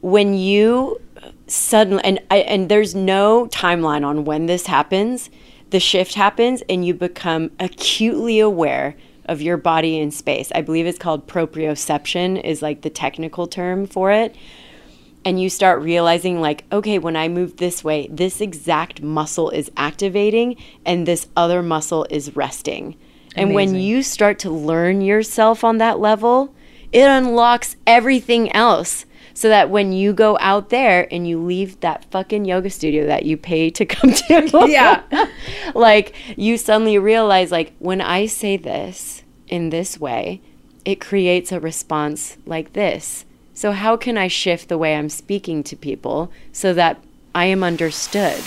when you suddenly and I, and there's no timeline on when this happens, the shift happens and you become acutely aware of your body in space. I believe it's called proprioception is like the technical term for it. And you start realizing like, okay, when I move this way, this exact muscle is activating and this other muscle is resting. And when you start to learn yourself on that level, it unlocks everything else. So that when you go out there and you leave that fucking yoga studio that you pay to come to, Yeah. like you suddenly realize, like, when I say this in this way, it creates a response like this. So, how can I shift the way I'm speaking to people so that I am understood?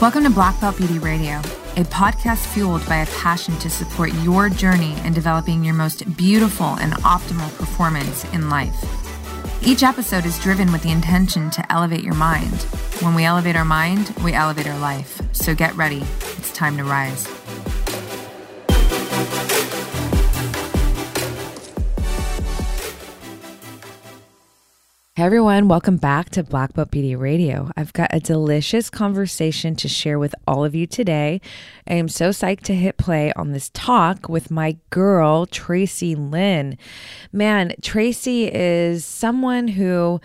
Welcome to Black Belt Beauty Radio, a podcast fueled by a passion to support your journey in developing your most beautiful and optimal performance in life. Each episode is driven with the intention to elevate your mind. When we elevate our mind, we elevate our life. So get ready. It's time to rise. Hey everyone, welcome back to Black Belt Beauty Radio. I've got a delicious conversation to share with all of you today. I am so psyched to hit play on this talk with my girl, Tracy Lynn. Man, Tracy is someone who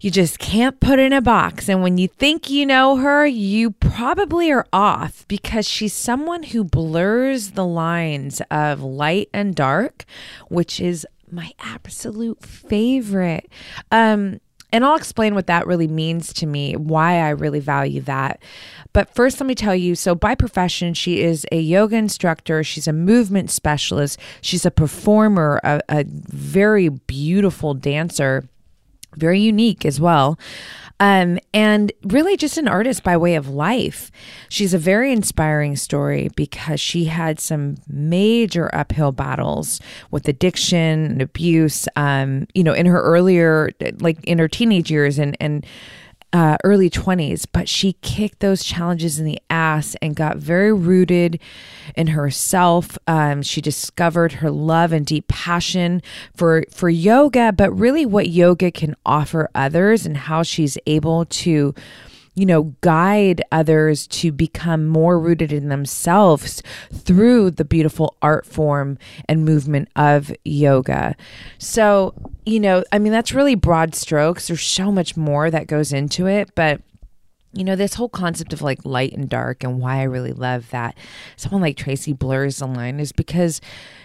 you just can't put in a box. And when you think you know her, you probably are off because she's someone who blurs the lines of light and dark, which is my absolute favorite. Um, and I'll explain what that really means to me, why I really value that. But first, let me tell you so, by profession, she is a yoga instructor, she's a movement specialist, she's a performer, a, a very beautiful dancer, very unique as well. Um, and really just an artist by way of life. She's a very inspiring story because she had some major uphill battles with addiction and abuse, um, you know, in her earlier, like in her teenage years and, and, uh, early 20s, but she kicked those challenges in the ass and got very rooted in herself. Um, she discovered her love and deep passion for for yoga, but really what yoga can offer others and how she's able to you know, guide others to become more rooted in themselves through the beautiful art form and movement of yoga. So, you know, I mean, that's really broad strokes. There's so much more that goes into it, but you know, this whole concept of like light and dark and why I really love that someone like Tracy blurs the line is because,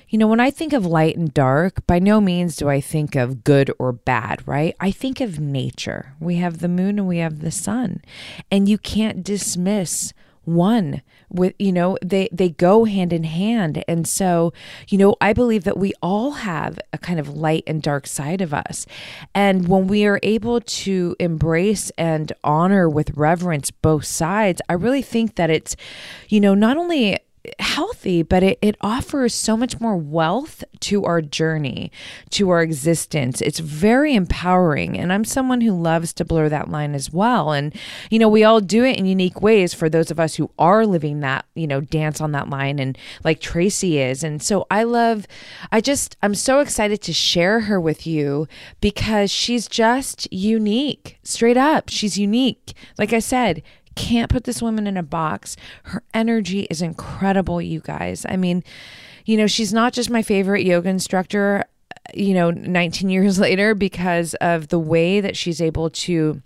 you know, when I think of light and dark, by no means do I think of good or bad, right? I think of nature. We have the moon and we have the sun, and you can't dismiss one with you know they they go hand in hand and so you know i believe that we all have a kind of light and dark side of us and when we are able to embrace and honor with reverence both sides i really think that it's you know not only healthy, but it, it offers so much more wealth to our journey, to our existence. It's very empowering. And I'm someone who loves to blur that line as well. And, you know, we all do it in unique ways for those of us who are living that, you know, dance on that line and like Tracy is. And so I love, I just, I'm so excited to share her with you because she's just unique, straight up. She's unique. Like I said, can't put this woman in a box. Her energy is incredible, you guys. I mean, you know, she's not just my favorite yoga instructor, uh, you know, 19 years later because of the way that she's able to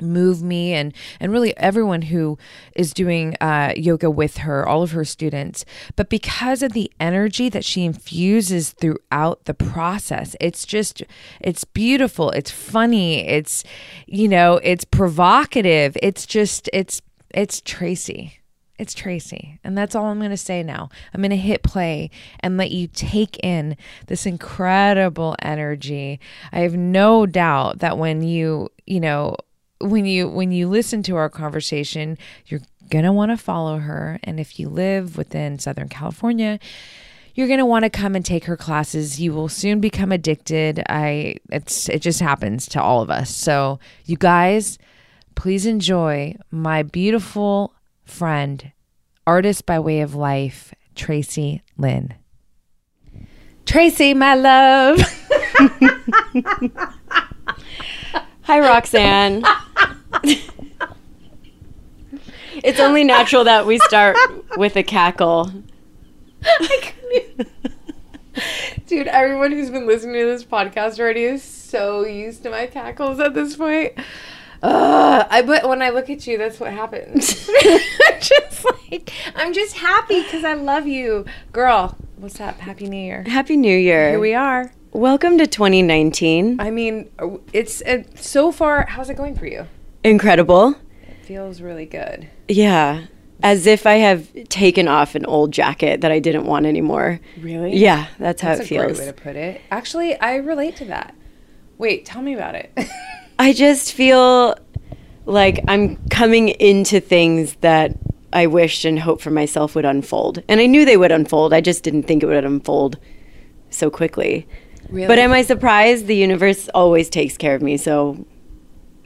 move me and and really everyone who is doing uh, yoga with her all of her students but because of the energy that she infuses throughout the process it's just it's beautiful it's funny it's you know it's provocative it's just it's it's tracy it's Tracy. And that's all I'm going to say now. I'm going to hit play and let you take in this incredible energy. I have no doubt that when you, you know, when you when you listen to our conversation, you're going to want to follow her and if you live within Southern California, you're going to want to come and take her classes. You will soon become addicted. I it's it just happens to all of us. So, you guys, please enjoy my beautiful friend, artist by way of life, Tracy Lynn. Tracy, my love. Hi, Roxanne. It's only natural that we start with a cackle. Dude, everyone who's been listening to this podcast already is so used to my cackles at this point. Uh, I but when I look at you, that's what happens. I'm just like I'm just happy because I love you, girl. What's up? Happy New Year. Happy New Year. Here we are. Welcome to 2019. I mean, uh, it's uh, so far. How's it going for you? Incredible. It feels really good. Yeah. As if I have taken off an old jacket that I didn't want anymore. Really? Yeah, that's how That's it a great feels. way to put it. Actually, I relate to that. Wait, tell me about it. I just feel like I'm coming into things that I wished and hoped for myself would unfold. And I knew they would unfold. I just didn't think it would unfold so quickly. really? But am I surprised? The universe always takes care of me. So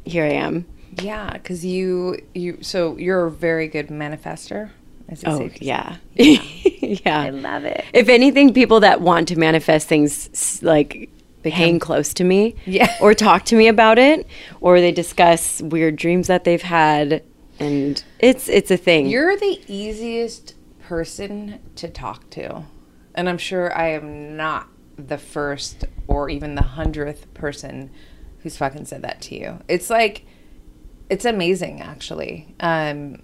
here I am. Yeah, because you you so you're a very good manifester. Oh, to say? yeah. I love it. If anything, people that want to manifest things like hang close to me Yeah. or talk to me about it or they discuss weird dreams that they've had and it's it's a thing. You're the easiest person to talk to, and I'm sure I am not the first or even the hundredth person who's fucking said that to you. It's like it's amazing, actually. Um,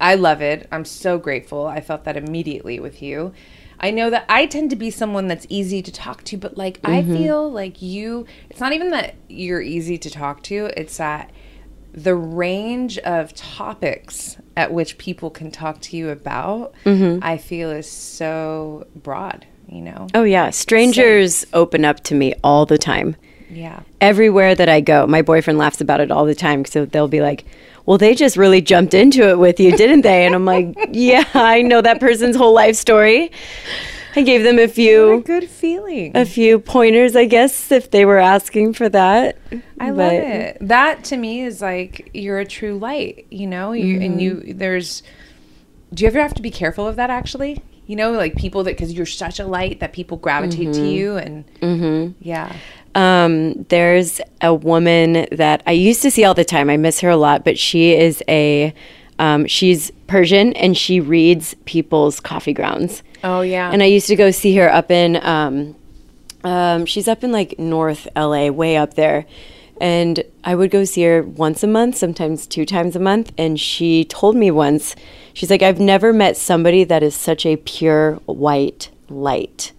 I love it. I'm so grateful. I felt that immediately with you. I know that I tend to be someone that's easy to talk to, but like I feel like you, it's not even that you're easy to talk to, it's that the range of topics at which people can talk to you about, I feel is so broad, you know? oh yeah, strangers open up to me all the time. Yeah. Everywhere that I go, my boyfriend laughs about it all the time so they'll be like, "Well, they just really jumped into it with you, didn't they?" And I'm like, "Yeah, I know that person's whole life story." I gave them a What a few good feeling. a few pointers, I guess, if they were asking for that. I love it. That to me is like you're a true light, you know. You and mm-hmm. you there's. Do you ever have to be careful of that? Actually, you know, like people that because you're such a light that people gravitate to mm-hmm. you, and mm-hmm. yeah, Um, there's a woman that I used to see all the time. I miss her a lot, but she is a um, she's Persian and she reads people's coffee grounds. oh yeah, And I used to go see her up in um, um, she's up in like North LA, way up there. And I would go see her once a month, sometimes two times a month. And she told me once, she's like, I've never met somebody that is such a pure white light.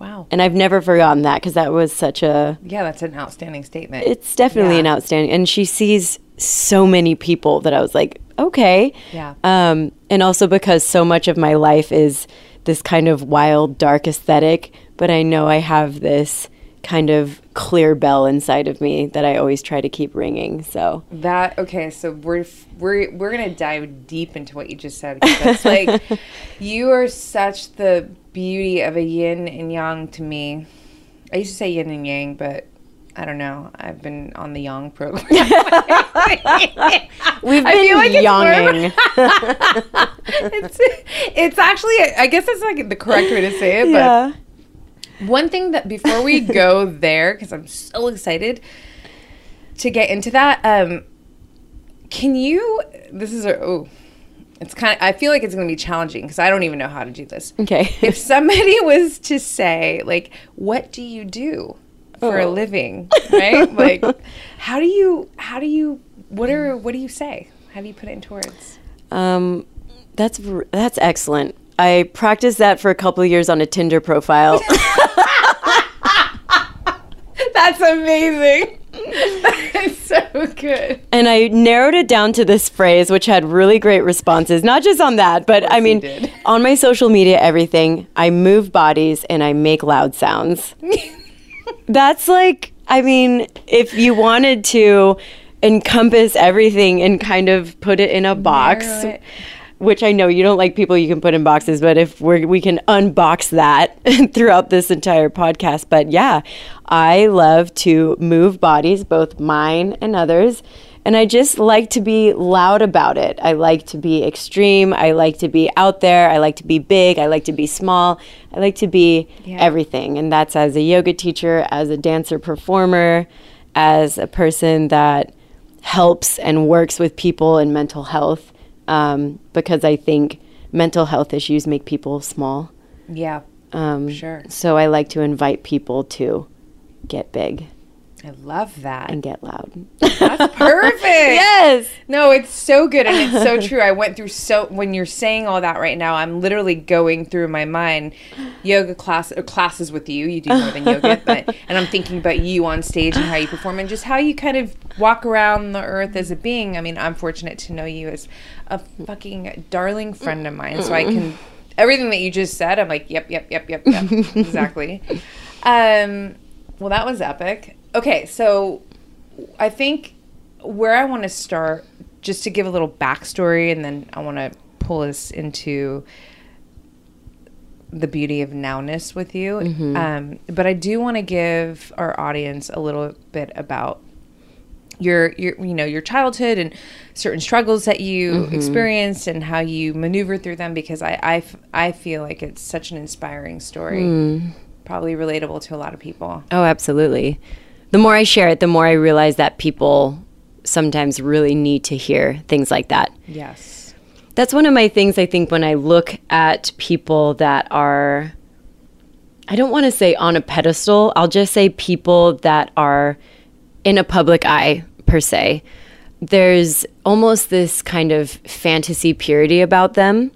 Wow, And I've never forgotten that because that was such a yeah, that's an outstanding statement. it's definitely Yeah. an outstanding and she sees so many people that i was like okay Yeah. um, and also because so much of my life is this kind of wild dark aesthetic but i know i have this kind of clear bell inside of me that i always try to keep ringing so That okay, so we're we're we're gonna dive deep into what you just said. That's like you are such the beauty of a yin and yang to me. I used to say yin and yang, but I don't know. I've been on the yang program. we've been like it's it's it's actually I guess that's like the correct way to say it. But yeah one thing that before we go there, because I'm so excited to get into that, um, can you? This is a oh, it's kind of. I feel like it's going to be challenging because I don't even know how to do this. okay If somebody was to say, like, what do you do for a Oh. living, right? like, how do you? How do you? What are? What do you say? How do you put it into words? um, that's that's excellent i practiced that for a couple of years on a tinder profile That's amazing. That's so good. And I narrowed it down to this phrase, which had really great responses, not just on that, but I mean, on my social media, everything, I move bodies and I make loud sounds. That's like, I mean, if you wanted to encompass everything and kind of put it in a box. Which I know you don't like people you can put in boxes, but if we're, we can unbox that throughout this entire podcast. But yeah, I love to move bodies, both mine and others. And I just like to be loud about it. I like to be extreme. I like to be out there. I like to be big. I like to be small. I like to be Yeah. everything. And that's as a yoga teacher, as a dancer performer, as a person that helps and works with people in mental health um, because I think mental health issues make people small. Yeah. Um, Sure. So I like to invite people to get big I love that. and get loud. That's perfect. yes. No, it's so good and it's so true. I went through so when you're saying all that right now, I'm literally going through my mind yoga class or classes with you. You do more than yoga, but and I'm thinking about you on stage and how you perform and just how you kind of walk around the earth as a being. I mean, I'm fortunate to know you as a fucking darling friend of mine, so I can everything that you just said. I'm like, yep, yep, yep, yep, yep, exactly. Um, well, that was epic. Okay, so I think where I want to start, just to give a little backstory, and then I want to pull us into the beauty of nowness with you. Mm-hmm. Um, but I do want to give our audience a little bit about your your you know your childhood and certain struggles that you mm-hmm. experienced and how you maneuvered through them because I, I I feel like it's such an inspiring story mm. probably relatable to a lot of people Oh, absolutely. The more I share it, the more I realize that people sometimes really need to hear things like that. yes That's one of my things I think when I look at people that are, I don't want to say on a pedestal, I'll just say people that are in a public eye, per se. There's almost this kind of fantasy purity about them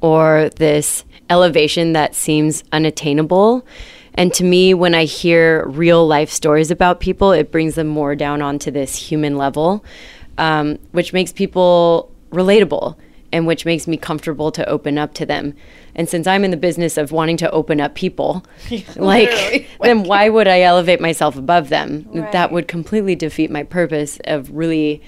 or this elevation that seems unattainable. And to me, when I hear real life stories about people, it brings them more down onto this human level, um, which makes people relatable and which makes me comfortable to open up to them. And since I'm in the business of wanting to open up people, like, literally. then why would I elevate myself above them? Right. That would completely defeat my purpose of really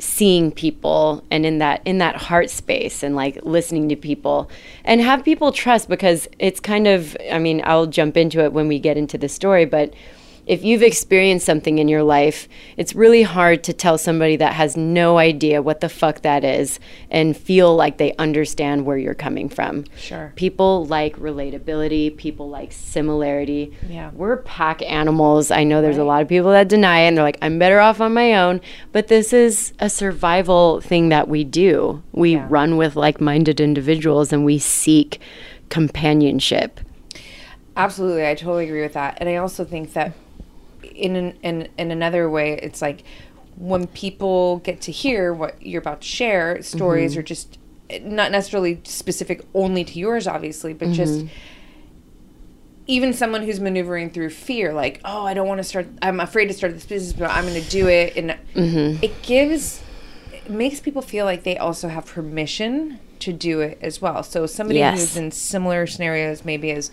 seeing people and in that in that heart space and like listening to people and have people trust because it's kind of I mean I'll jump into it when we get into the story but if you've experienced something in your life it's really hard to tell somebody that has no idea what the fuck that is and feel like they understand where you're coming from Sure. people like relatability people like similarity Yeah. we're pack animals. I know there's a lot of people that deny it and they're like, I'm better off on my own. But this is a survival thing that we do. We Yeah. run with like minded individuals and we seek companionship. Absolutely, I totally agree with that, and I also think that in an, in in another way, it's like when people get to hear what you're about to share, stories mm-hmm. are just not necessarily specific only to yours, obviously, but just mm-hmm. even someone who's maneuvering through fear, like, oh, I don't want to start, I'm afraid to start this business, but I'm going to do it, and mm-hmm. it gives, it makes people feel like they also have permission to do it as well. So somebody Yes. who's in similar scenarios, maybe as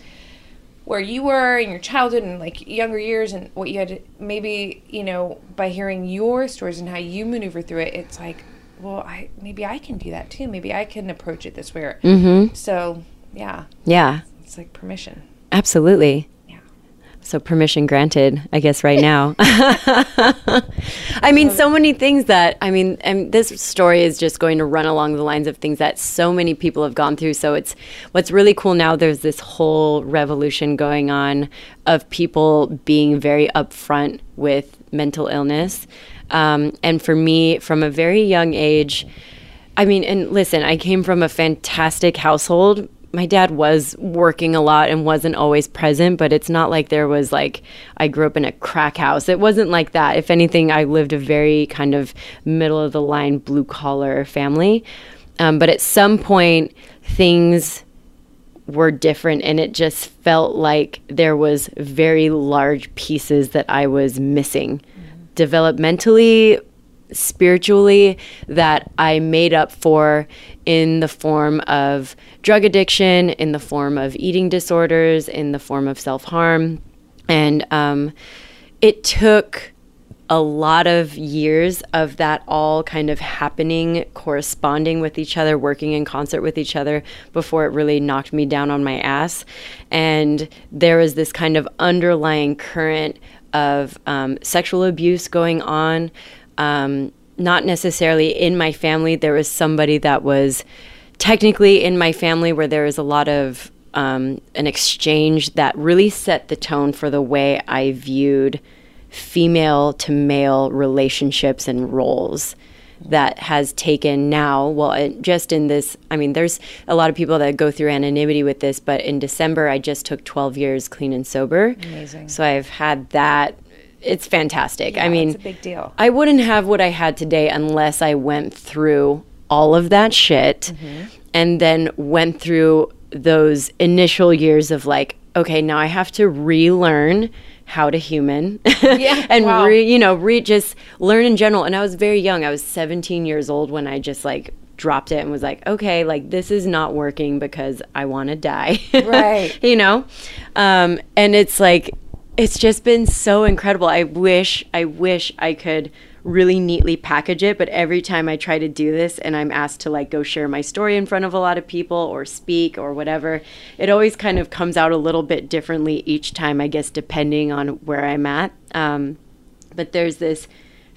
where you were in your childhood and like younger years and what you had to, maybe you know by hearing your stories and how you maneuver through it it's like well i maybe i can do that too maybe i can approach it this way Mm-hmm. so yeah Yeah, it's like permission absolutely. So permission granted, I guess right now. I mean, so many things that I mean, and this story is just going to run along the lines of things that so many people have gone through. So it's what's really cool now. There's this whole revolution going on of people being very upfront with mental illness, um, and for me, from a very young age. I mean, and listen, I came from a fantastic household. My dad was working a lot and wasn't always present, but it's not like there was like, I grew up in a crack house. It wasn't like that. If anything, I lived a very kind of middle of the line, blue collar family. Um, but at some point, things were different and it just felt like there was very large pieces that I was missing developmentally spiritually that I made up for in the form of drug addiction, in the form of eating disorders, in the form of self harm. And um, it took a lot of years of that all kind of happening, corresponding with each other, working in concert with each other before it really knocked me down on my ass. And there was this kind of underlying current of um, sexual abuse going on. Um, not necessarily in my family. There was somebody that was technically in my family where there was a lot of um, an exchange that really set the tone for the way I viewed female to male relationships and roles that has taken now well it, just in this i mean there's a lot of people that go through anonymity with this but in december i just took 12 years clean and sober Amazing. so i've had that it's fantastic i mean it's a big deal. i wouldn't have what i had today unless i went through all of that shit Mm-hmm. and then went through those initial years of like okay now i have to relearn how to human Yeah, and wow. re, you know re just learn in general and i was very young i was 17 years old when i just like dropped it and was like okay like this is not working because i want to die Right. you know um, and it's like it's just been so incredible. I wish i wish i could really neatly package it but every time i try to do this and i'm asked to like go share my story in front of a lot of people or speak or whatever it always kind of comes out a little bit differently each time i guess depending on where i'm at. Um, but there's this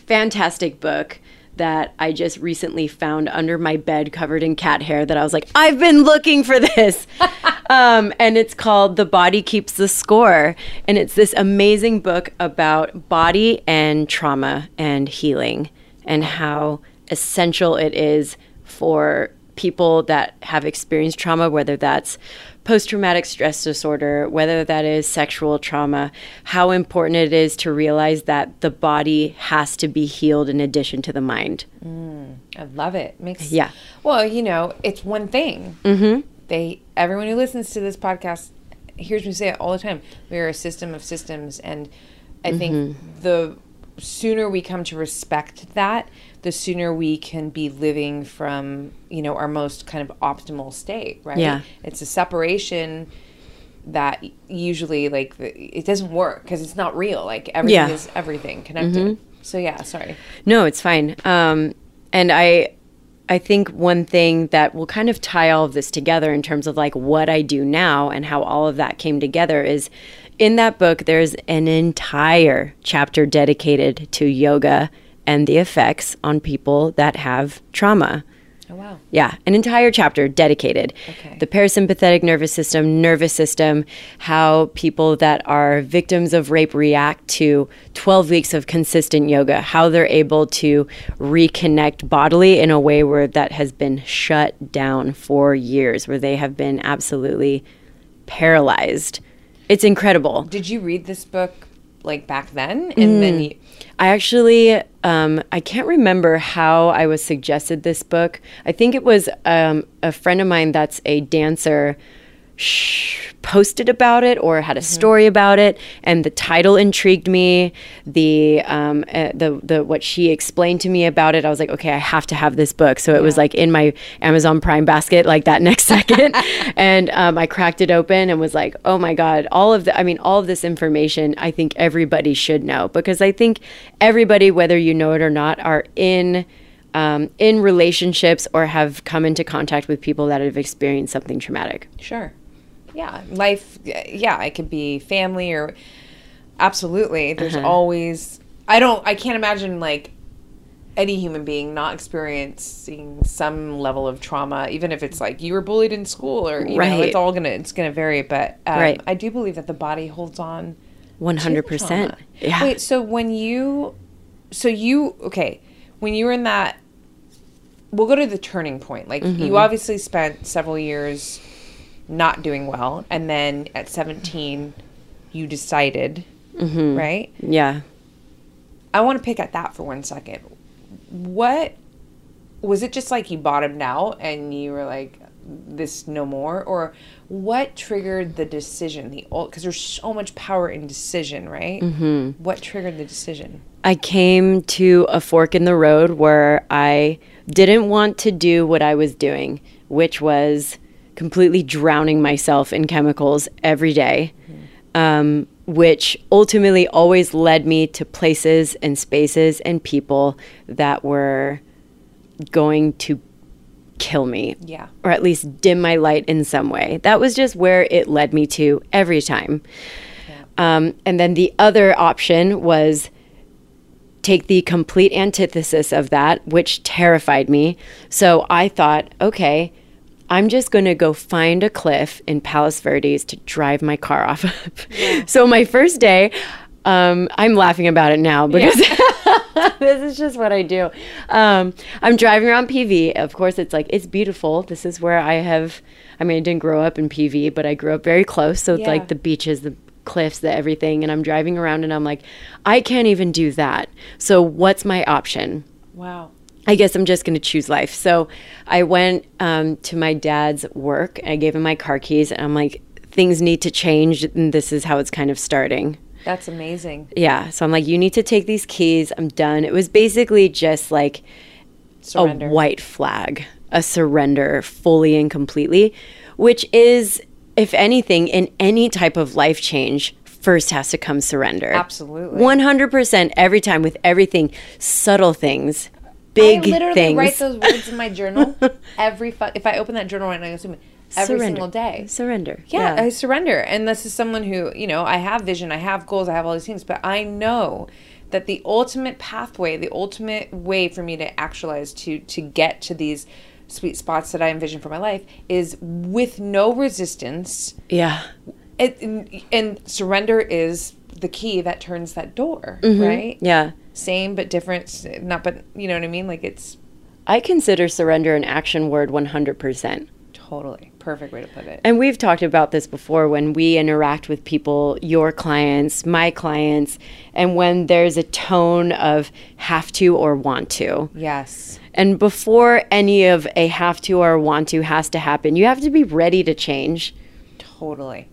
fantastic book that I just recently found under my bed covered in cat hair that I was like, I've been looking for this. um, and it's called The Body Keeps the Score. And it's this amazing book about body and trauma and healing and how essential it is for people that have experienced trauma, whether that's post traumatic stress disorder, whether that is sexual trauma, how important it is to realize that the body has to be healed in addition to the mind. I love it. Makes Yeah. Well, you know, it's one thing. Mm-hmm. They everyone who listens to this podcast hears me say it all the time. We are a system of systems, and I think Mm-hmm. the sooner we come to respect that, the sooner we can be living from you know our most kind of optimal state. Right? Yeah. It's a separation that usually like it doesn't work because it's not real. Like everything Yeah. Mm-hmm. is everything connected. So yeah, sorry. No, it's fine. Um, and I, I think one thing that will kind of tie all of this together in terms of like what I do now and how all of that came together is in that book, there's an entire chapter dedicated to yoga and the effects on people that have trauma. Oh wow. Yeah, an entire chapter dedicated. Okay. The parasympathetic nervous system, nervous system, how people that are victims of rape react to 12 weeks of consistent yoga, how they're able to reconnect bodily in a way where that has been shut down for years, where they have been absolutely paralyzed. It's incredible. Did you read this book like back then? And then mm. you, I actually, um, I can't remember how I was suggested this book. I think it was um, a friend of mine that's a dancer sh- posted about it or had a story about it, and the title intrigued me. The um, uh, the the what she explained to me about it, I was like, okay, I have to have this book. So it was like in my Amazon Prime basket, like that next second, and um, I cracked it open and was like, oh my god, all of the, I mean, all of this information, I think everybody should know because I think everybody, whether you know it or not, are in. Um, in relationships or have come into contact with people that have experienced something traumatic. sure. Yeah, life. Yeah, it could be family or absolutely. There's always. I don't. I can't imagine like any human being not experiencing some level of trauma, even if it's like you were bullied in school or you know, Right. it's all gonna it's gonna vary. But um, Right. I do believe that the body holds on. One hundred percent. Yeah. Wait, so when you, so you okay, when you were in that, we'll go to the turning point. Like Mm-hmm. you obviously spent several years not doing well, and then at seventeen, you decided, Mm-hmm. right? Yeah. I want to pick at that for one second. What was it? Just like you bottomed out and you were like, "This no more," or what triggered the decision? The old, because there's so much power in decision, right? Mm-hmm. What triggered the decision? I came to a fork in the road where I didn't want to do what I was doing, which was completely drowning myself in chemicals every day, um, which ultimately always led me to places and spaces and people that were going to kill me Yeah. or at least dim my light in some way. That was just where it led me to every time. Um, and then the other option was take the complete antithesis of that, which terrified me. So I thought, okay, I'm just going to go find a cliff in Palos Verdes to drive my car off of. So my first day, Um, I'm laughing about it now because this is just what I do. Um, I'm driving around PV. Of course, it's like it's beautiful. This is where I have. I mean, I didn't grow up in PV, but I grew up very close. So it's like the beaches, the cliffs, the everything. And I'm driving around, and I'm like, I can't even do that. So what's my option? Wow. I guess I'm just going to choose life. So I went um, to my dad's work. I gave him my car keys, and I'm like, things need to change, and this is how it's kind of starting. That's amazing. Yeah. So I'm like, you need to take these keys. I'm done. It was basically just like Surrender. a white flag, a surrender fully and completely, which is, if anything, in any type of life change, first has to come surrender. Absolutely. 100% every time with everything, subtle things, big I literally things. write those words in my journal every fu- if I open that journal right now, I assume every Surrender. single day. Surrender. Yeah, I surrender. And this is someone who, you know, I have vision, I have goals, I have all these things, but I know that the ultimate pathway, the ultimate way for me to actualize to to get to these sweet spots that I envision for my life is with no resistance. yeah. It, and, and surrender is the key that turns that door, mm-hmm. right? Yeah. Same but different, not but you know what I mean? Like it's I consider surrender an action word 100%. totally perfect way to put it. And we've talked about this before when we interact with people, your clients, my clients, and when there's a tone of have to or want to. Yes. And before any of a have to or want to has to happen, you have to be ready to change. Totally.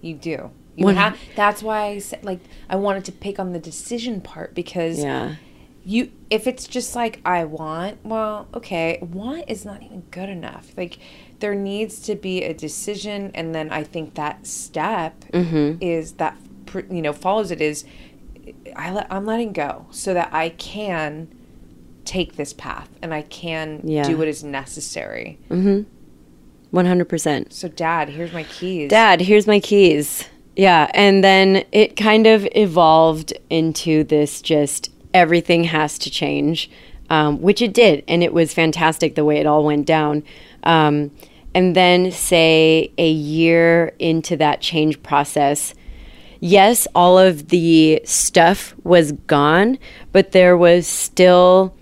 You do. You have, that's why I said like I wanted to pick on the decision part because Yeah. you if it's just like I want, well, okay, want is not even good enough. Like there needs to be a decision and then I think that step Mm-hmm. is that you know follows it is I let I'm letting go so that I can take this path and I can Yeah. do what is necessary. 100%. So dad, here's my keys. Dad, here's my keys. Yeah. And then it kind of evolved into this just everything has to change, um, which it did. And it was fantastic the way it all went down. Um, and then, say, a year into that change process, yes, all of the stuff was gone, but there was still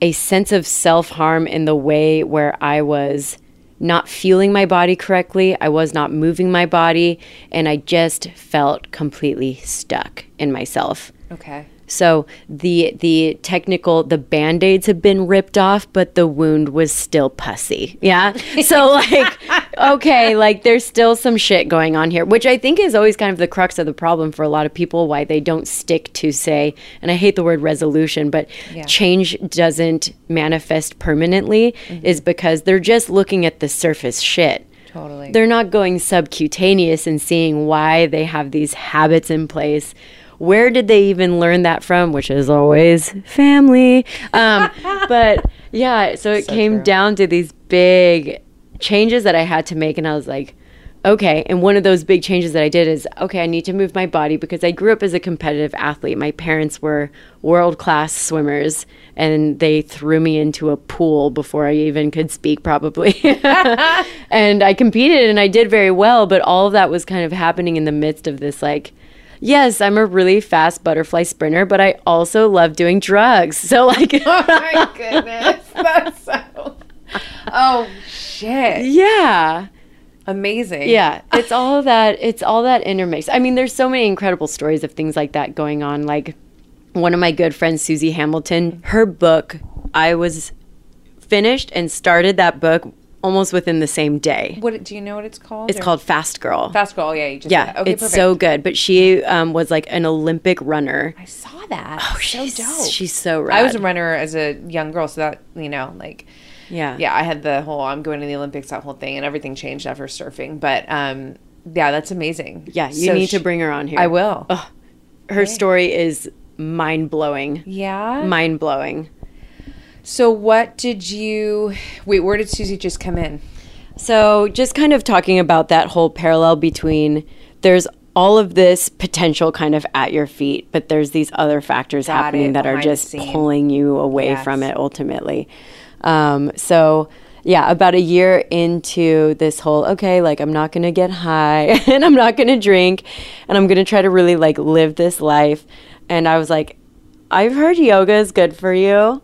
a sense of self harm in the way where I was not feeling my body correctly. I was not moving my body, and I just felt completely stuck in myself. Okay. So the the technical the band-aids have been ripped off, but the wound was still pussy. Yeah. So like okay, like there's still some shit going on here, which I think is always kind of the crux of the problem for a lot of people why they don't stick to say, and I hate the word resolution, but Yeah. change doesn't manifest permanently mm-hmm. is because they're just looking at the surface shit. Totally. They're not going subcutaneous and seeing why they have these habits in place. Where did they even learn that from? Which is always family. Um, but yeah, so it came true. down to these big changes that I had to make. And I was like, okay. And one of those big changes that I did is, okay, I need to move my body because I grew up as a competitive athlete. My parents were world class swimmers and they threw me into a pool before I even could speak, probably. and I competed and I did very well, but all of that was kind of happening in the midst of this, like, yes, I'm a really fast butterfly sprinter, but I also love doing drugs. So, like, oh my goodness. That's so. Oh shit. yeah. Amazing. Yeah, it's all that it's all that intermix. I mean, there's so many incredible stories of things like that going on. Like one of my good friends, Suzy Hamilton, her book, I was finished and started that book almost within the same day. What do you know what it's called? It's Or- called Fast Girl. Fast Girl. Yeah, yeah. Okay, it's perfect. so good. But she um, was like an Olympic runner. I saw that. Oh, so she's, dope. She's so rad. I was a runner as a young girl, so that you know, like, yeah, yeah, I had the whole I'm going to the Olympics that whole thing, and everything changed after surfing. But um, yeah, that's amazing. yeah. You So need sh- to bring her on here. I will. Her story is mind blowing. Yeah. Mind blowing. So what did you? Wait, where did Suzy just come in? So, just kind of talking about that whole parallel between there's all of this potential kind of at your feet, but there's these other factors Got happening that are just pulling you away Yes. from it ultimately. Um, so, yeah, about a year into this whole, okay, like I'm not going to get high and I'm not going to drink and I'm going to try to really like live this life. And I was like, I've heard yoga is good for you.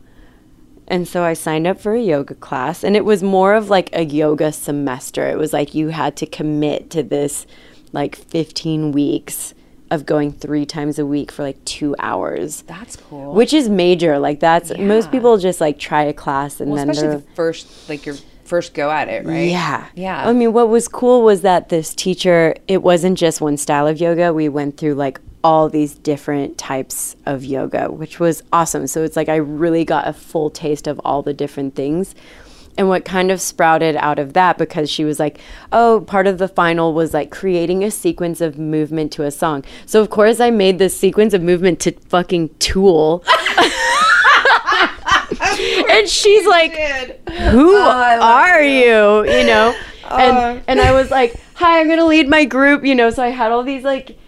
And so I signed up for a yoga class and it was more of like a yoga semester. It was like you had to commit to this like 15 weeks of going three times a week for like two hours. That's cool. Which is major. Like that's Yeah. most people just like try a class and well, then especially the first, like your first go at it, right? yeah. Yeah. I mean, what was cool was that this teacher, it wasn't just one style of yoga. We went through like all these different types of yoga, which was awesome. So it's like I really got a full taste of all the different things. And what kind of sprouted out of that, because she was like, oh, part of the final was like creating a sequence of movement to a song. So, of course, I made this sequence of movement to fucking Tool. and she's like, who are you? You know? And and I was like, hi, I'm gonna lead my group, you know. So I had all these like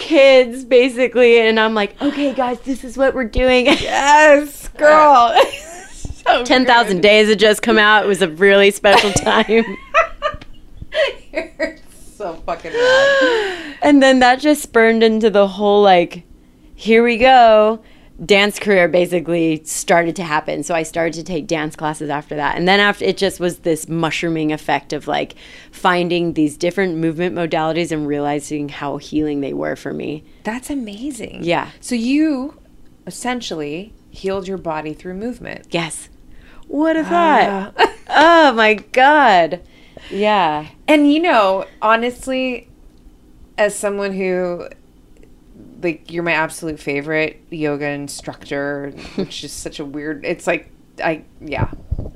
kids basically, and I'm like, okay, guys, this is what we're doing. Yes, girl. so Ten thousand days had just come out. It was a really special time. You're so fucking rad. and then that just spurned into the whole like, here we go. Dance career basically started to happen. So I started to take dance classes after that. And then after it just was this mushrooming effect of like finding these different movement modalities and realizing how healing they were for me. That's amazing. Yeah. So you essentially healed your body through movement. Yes. What a ah. thought. oh my God. Yeah. And you know, honestly, as someone who like you're my absolute favorite yoga instructor, which is such a weird it's like I yeah.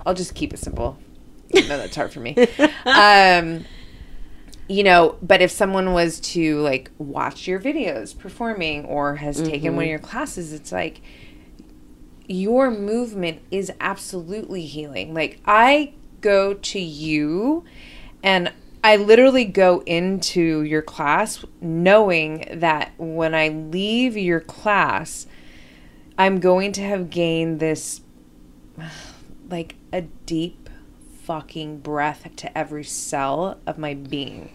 I'll just keep it simple. Even though that's hard for me. Um you know, but if someone was to like watch your videos performing or has taken one of your classes, it's like your movement is absolutely healing. Like I go to you and I literally go into your class knowing that when I leave your class, I'm going to have gained this like a deep fucking breath to every cell of my being.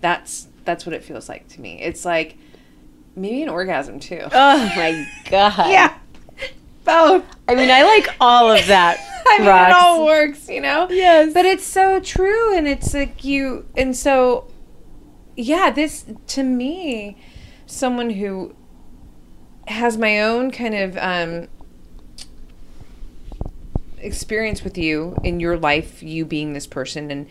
That's that's what it feels like to me. It's like maybe an orgasm too. Oh my God. yeah. Both. I mean, I like all of that. I mean, Rox. it all works, you know? Yes. But it's so true. And it's like you, and so, yeah, this, to me, someone who has my own kind of um, experience with you in your life, you being this person and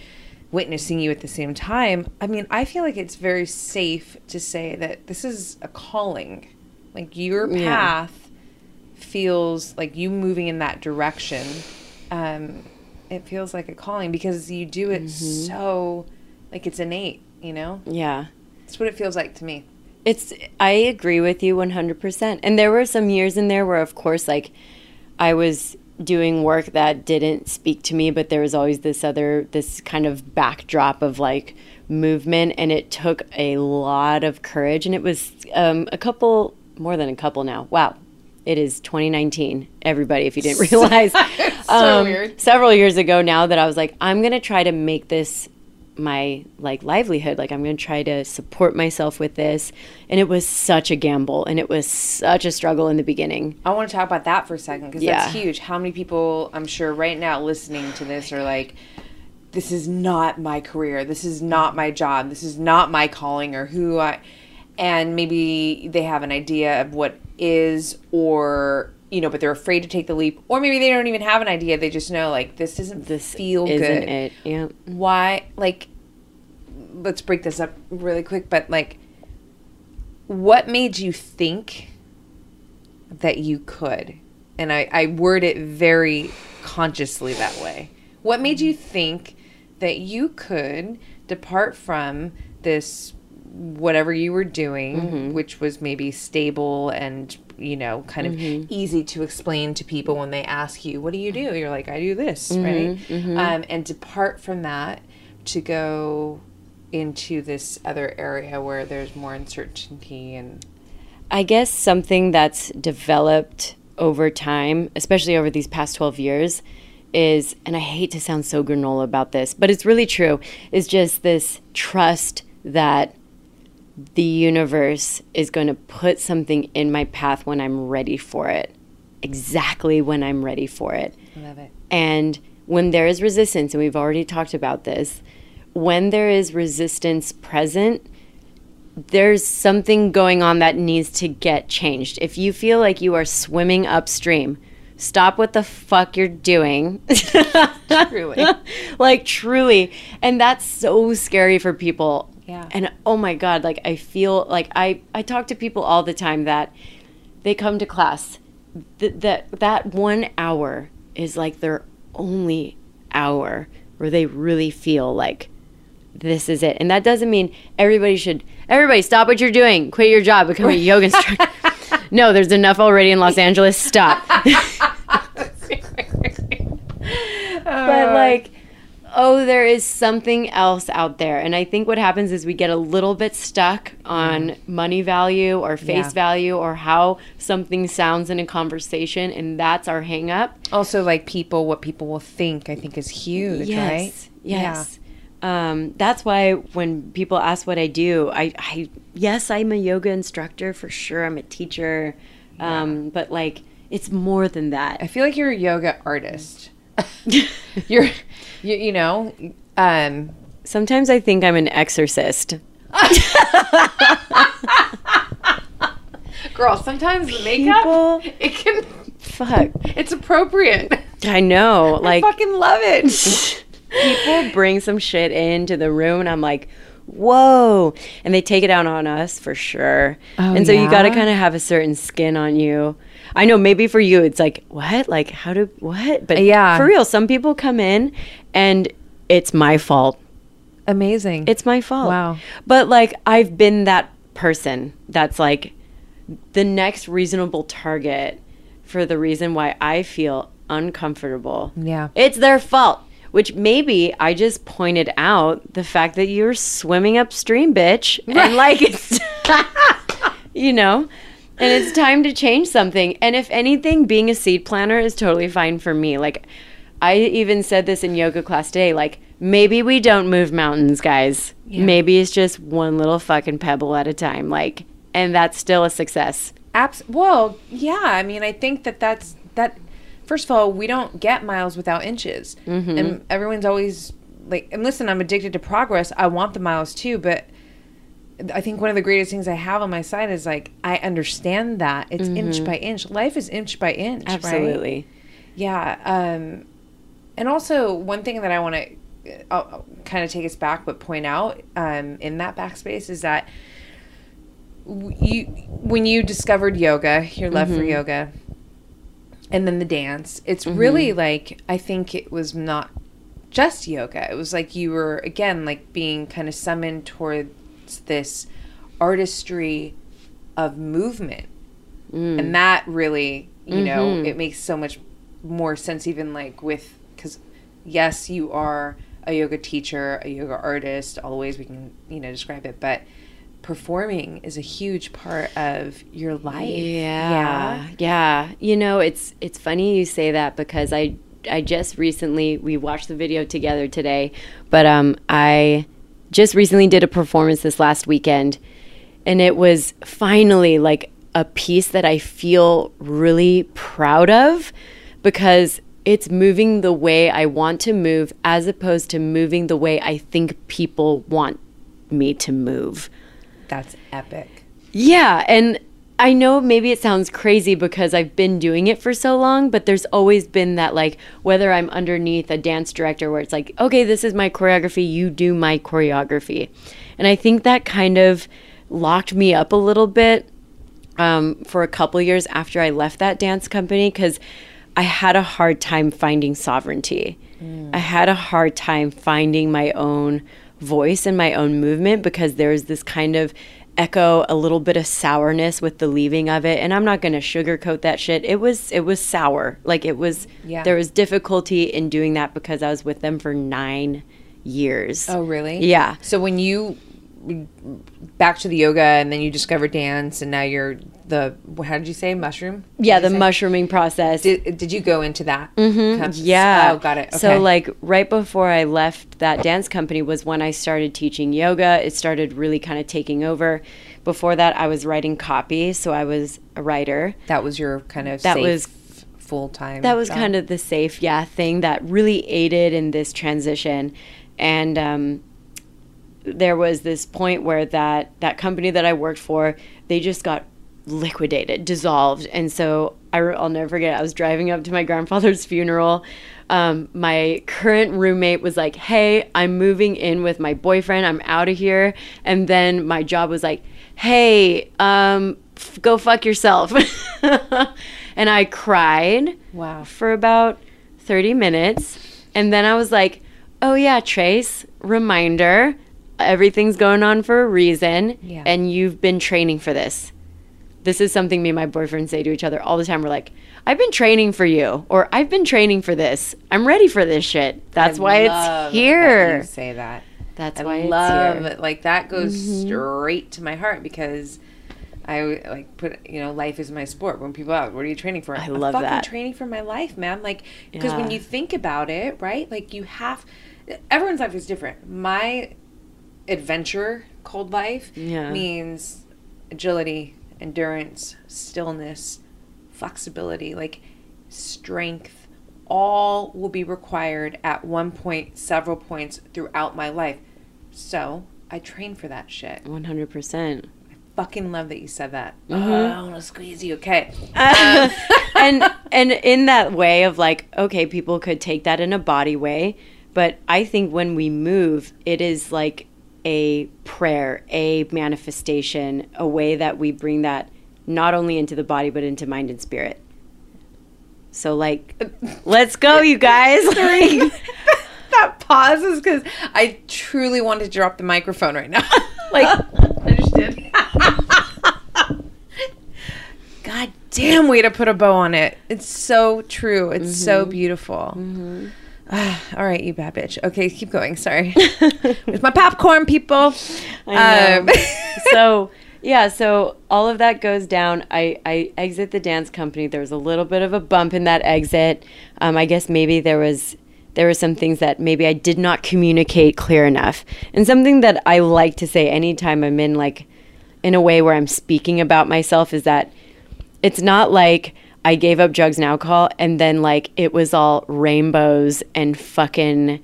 witnessing you at the same time, I mean, I feel like it's very safe to say that this is a calling. Like your path feels like you moving in that direction. Um, it feels like a calling because you do it so like it's innate, you know? Yeah. That's what it feels like to me. It's I agree with you 100%. And there were some years in there where of course like I was doing work that didn't speak to me, but there was always this other this kind of backdrop of like movement and it took a lot of courage and it was um, a couple more than a couple now. Wow. It is 2019. Everybody if you didn't realize So um, weird. several years ago now that I was like I'm going to try to make this my like livelihood like i'm going to try to support myself with this and it was such a gamble and it was such a struggle in the beginning I want to talk about that for a second because Yeah. that's huge. How many people I'm sure right now listening to this are like, this is not my career. This is not my job. This is not my calling or who I. And maybe they have an idea of what is, or you know, but they're afraid to take the leap, or maybe they don't even have an idea. They just know like this doesn't this feel isn't good. it yeah Why? Like, let's break this up really quick. But like, what made you think that you could? And I, I word it very consciously that way. What made you think that you could depart from this whatever you were doing, mm-hmm. which was maybe stable and you know kind of mm-hmm. easy to explain to people when they ask you, "What do you do?" You're like, "I do this," mm-hmm. right? Um, and depart from that to go into this other area where there's more uncertainty and i guess something that's developed over time especially over these past 12 years is, and I hate to sound so granola about this, but it's really true, is just this trust that the universe is going to put something in my path when I'm ready for it, exactly when I'm ready for it. I love it. And when there is resistance, and we've already talked about this, when there is resistance present, there's something going on that needs to get changed. If you feel like you are swimming upstream, stop what the fuck you're doing. Truly. like truly. And that's so scary for people. Yeah. And oh my god, like I feel like I I talk to people all the time that they come to class th- that that 1 hour is like their only hour where they really feel like this is it. And that doesn't mean everybody should everybody stop what you're doing, quit your job, become a yoga instructor. no, there's enough already in Los Angeles. Stop. but like oh there is something else out there. And i think what happens is we get a little bit stuck on money value or face Yeah. value or how something sounds in a conversation and that's our hang up Also, like people, what people will think, I think is huge, right? yes yes. Um, that's why when people ask what i do I, I yes i'm a yoga instructor for sure. I'm a teacher. Um, but like it's more than that. I feel like you're a yoga artist. You're, you, you know, um, sometimes i think i'm an exorcist girl. Sometimes the makeup, People- it can, fuck it's appropriate. i know I like fucking love it. people bring some shit into the room and I'm like, whoa. And they take it out on us for sure. Oh, and so you got to kind of have a certain skin on you. I know maybe for you it's like, what? Like, how do, what? But Yeah. for real, some people come in and it's my fault. Amazing. It's my fault. Wow. But like, I've been that person that's like the next reasonable target for the reason why I feel uncomfortable. Yeah. It's their fault. Which maybe I just pointed out the fact that you're swimming upstream, bitch. And like it's, you know, and it's time to change something. And if anything, being a seed planner is totally fine for me. Like, I even said this in yoga class today. Like, maybe we don't move mountains, guys. Maybe it's just one little fucking pebble at a time. Like, and that's still a success. Abs- well, yeah. I mean, I think that that's that. First of all, we don't get miles without inches, mm-hmm. and everyone's always like. And listen, I'm addicted to progress. I want the miles too, but I think one of the greatest things I have on my side is like I understand that it's inch mm-hmm. by inch. Life is inch by inch. right? Absolutely. Yeah. Um, and also one thing that I want to uh, I'll uh, kind of take us back, but point out um, in that backspace is that you when you discovered yoga, your love for mm-hmm. yoga, and then the dance, it's mm-hmm. really like I think it was not just yoga. It was like you were again like being kind of summoned towards this artistry of movement and that really you know it makes so much more sense even like with because yes you are a yoga teacher a yoga artist all the ways we can you know describe it but performing is a huge part of your life Yeah. Yeah. Yeah. You know, it's it's funny you say that because I I just recently we watched the video together today, but um I just recently did a performance this last weekend and it was finally like a piece that I feel really proud of because it's moving the way I want to move as opposed to moving the way I think people want me to move. that's epic Yeah, and I know maybe it sounds crazy because I've been doing it for so long, but there's always been that like whether I'm underneath a dance director where it's like, okay, this is my choreography, you do my choreography. And I think that kind of locked me up a little bit um, for a couple years after I left that dance company because I had a hard time finding sovereignty. I had a hard time finding my own voice and my own movement because there was this kind of echo, a little bit of sourness with the leaving of it. And I'm not going to sugarcoat that shit. It was it was sour. Like it was. Yeah. There was difficulty in doing that because I was with them for nine years. oh really Yeah. so when you back to the yoga and then you discovered dance and now you're the how did you say mushroom? Yeah Did you the say? mushrooming process. Did, did you go into that mm-hmm. yeah. Oh got it. Okay. so like right before i left that dance company was when i started teaching yoga. It started really kind of taking over. Before that i was writing copy so i was a writer. That was your kind of that safe was full time that was kind of the safe yeah thing that really aided in this transition. And um, there was this point where that that company that I worked for they just got liquidated dissolved. And so I, will never forget I was driving up to my grandfather's funeral. Um, my current roommate was like hey I'm moving in with my boyfriend. I'm out of here. And then my job was like hey um, f- go fuck yourself. And I cried wow. for about 30 minutes. And then I was like oh yeah Trace reminder everything's going on for a reason Yeah. and you've been training for this this is something me and my boyfriend say to each other all the time we're like i've been training for you or i've been training for this i'm ready for this shit that's I why it's here that say that that's I why love it's here. it. Like that goes mm-hmm. straight to my heart because I like put you know life is my sport. When people ask, "What are you training for?" I I'm love fucking that. training for my life, man. Like because when you think about it, right? Like you have everyone's life is different. My adventure cold life Yeah. means agility, endurance, stillness, flexibility, like strength all will be required at one point, several points throughout my life. So I train for that shit. 100% I Fucking love that you said that. Mm-hmm. Oh, I want to squeeze you. Okay. and and in that way of like okay people could take that in a body way but i think when we move it is like a prayer a manifestation a way that we bring that not only into the body but into mind and spirit so like let's go you guys like that pause is because I truly want to drop the microphone right now. like, I just did. God damn way to put a bow on it. It's so true. It's so beautiful. Ah, all right, you bad bitch. Okay, keep going. Sorry. With my popcorn, people. I Um, know. so yeah, so all of that goes down. I, I exit the dance company. There was a little bit of a bump in that exit. Um, I guess maybe there was there were some things that maybe I did not communicate clear enough. And something that I like to say anytime I'm in like in a way where I'm speaking about myself is that it's not like I gave up drugs and alcohol and then like it was all rainbows and fucking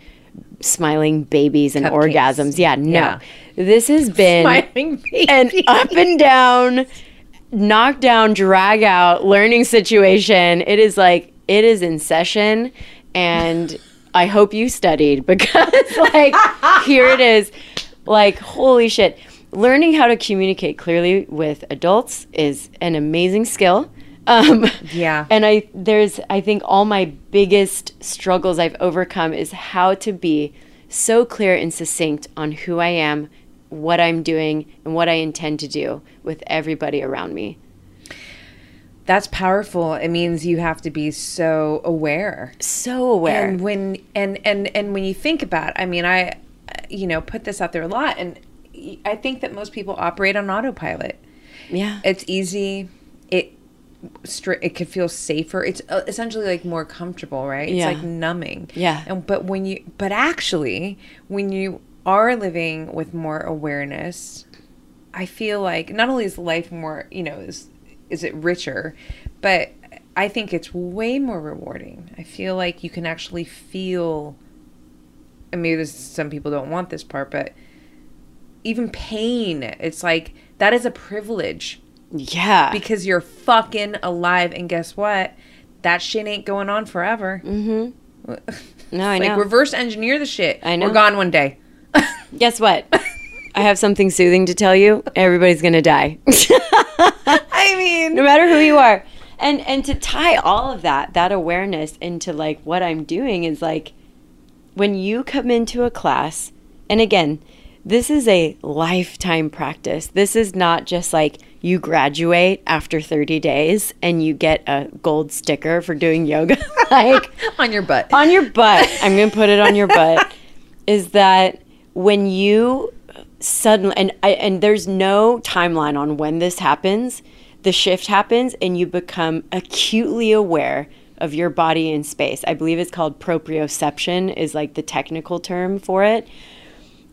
smiling babies and Cupcakes. orgasms. Yeah, no. Yeah. This has been an up and down, knock down, drag out learning situation. It is like it is in session and I hope you studied because like here it is. Like holy shit. Learning how to communicate clearly with adults is an amazing skill. Um, Yeah. and I there's I think all my biggest struggles I've overcome is how to be so clear and succinct on who I am, what I'm doing, and what I intend to do with everybody around me. That's powerful. It means you have to be so aware. So aware. And when and and and when you think about, I mean, I, you know, put this out there a lot, and I think that most people operate on autopilot. yeah. It's easy. It stri- it could feel safer. It's uh, essentially like more comfortable, right? It's Yeah. like numbing. Yeah. And but when you but actually when you are living with more awareness, I feel like not only is life more, you know, is is it richer, but I think it's way more rewarding. I feel like you can actually feel and maybe this some people don't want this part, but even pain, it's like that is a privilege yeah. because you're fucking alive and guess what? That shit ain't going on forever. Mm hmm. no, I like know. reverse engineer the shit. I know. We're gone one day. Guess what? I have something soothing to tell you. Everybody's gonna die. I mean, no matter who you are and and to tie all of that that awareness into like what i'm doing is like when you come into a class and again this is a lifetime practice this is not just like you graduate after 30 days and you get a gold sticker for doing yoga. Like on your butt. on your butt. I'm going to put it on your butt. Is that when you suddenly and and there's no timeline on when this happens. The shift happens and you become acutely aware of your body in space. I believe it's called proprioception is like the technical term for it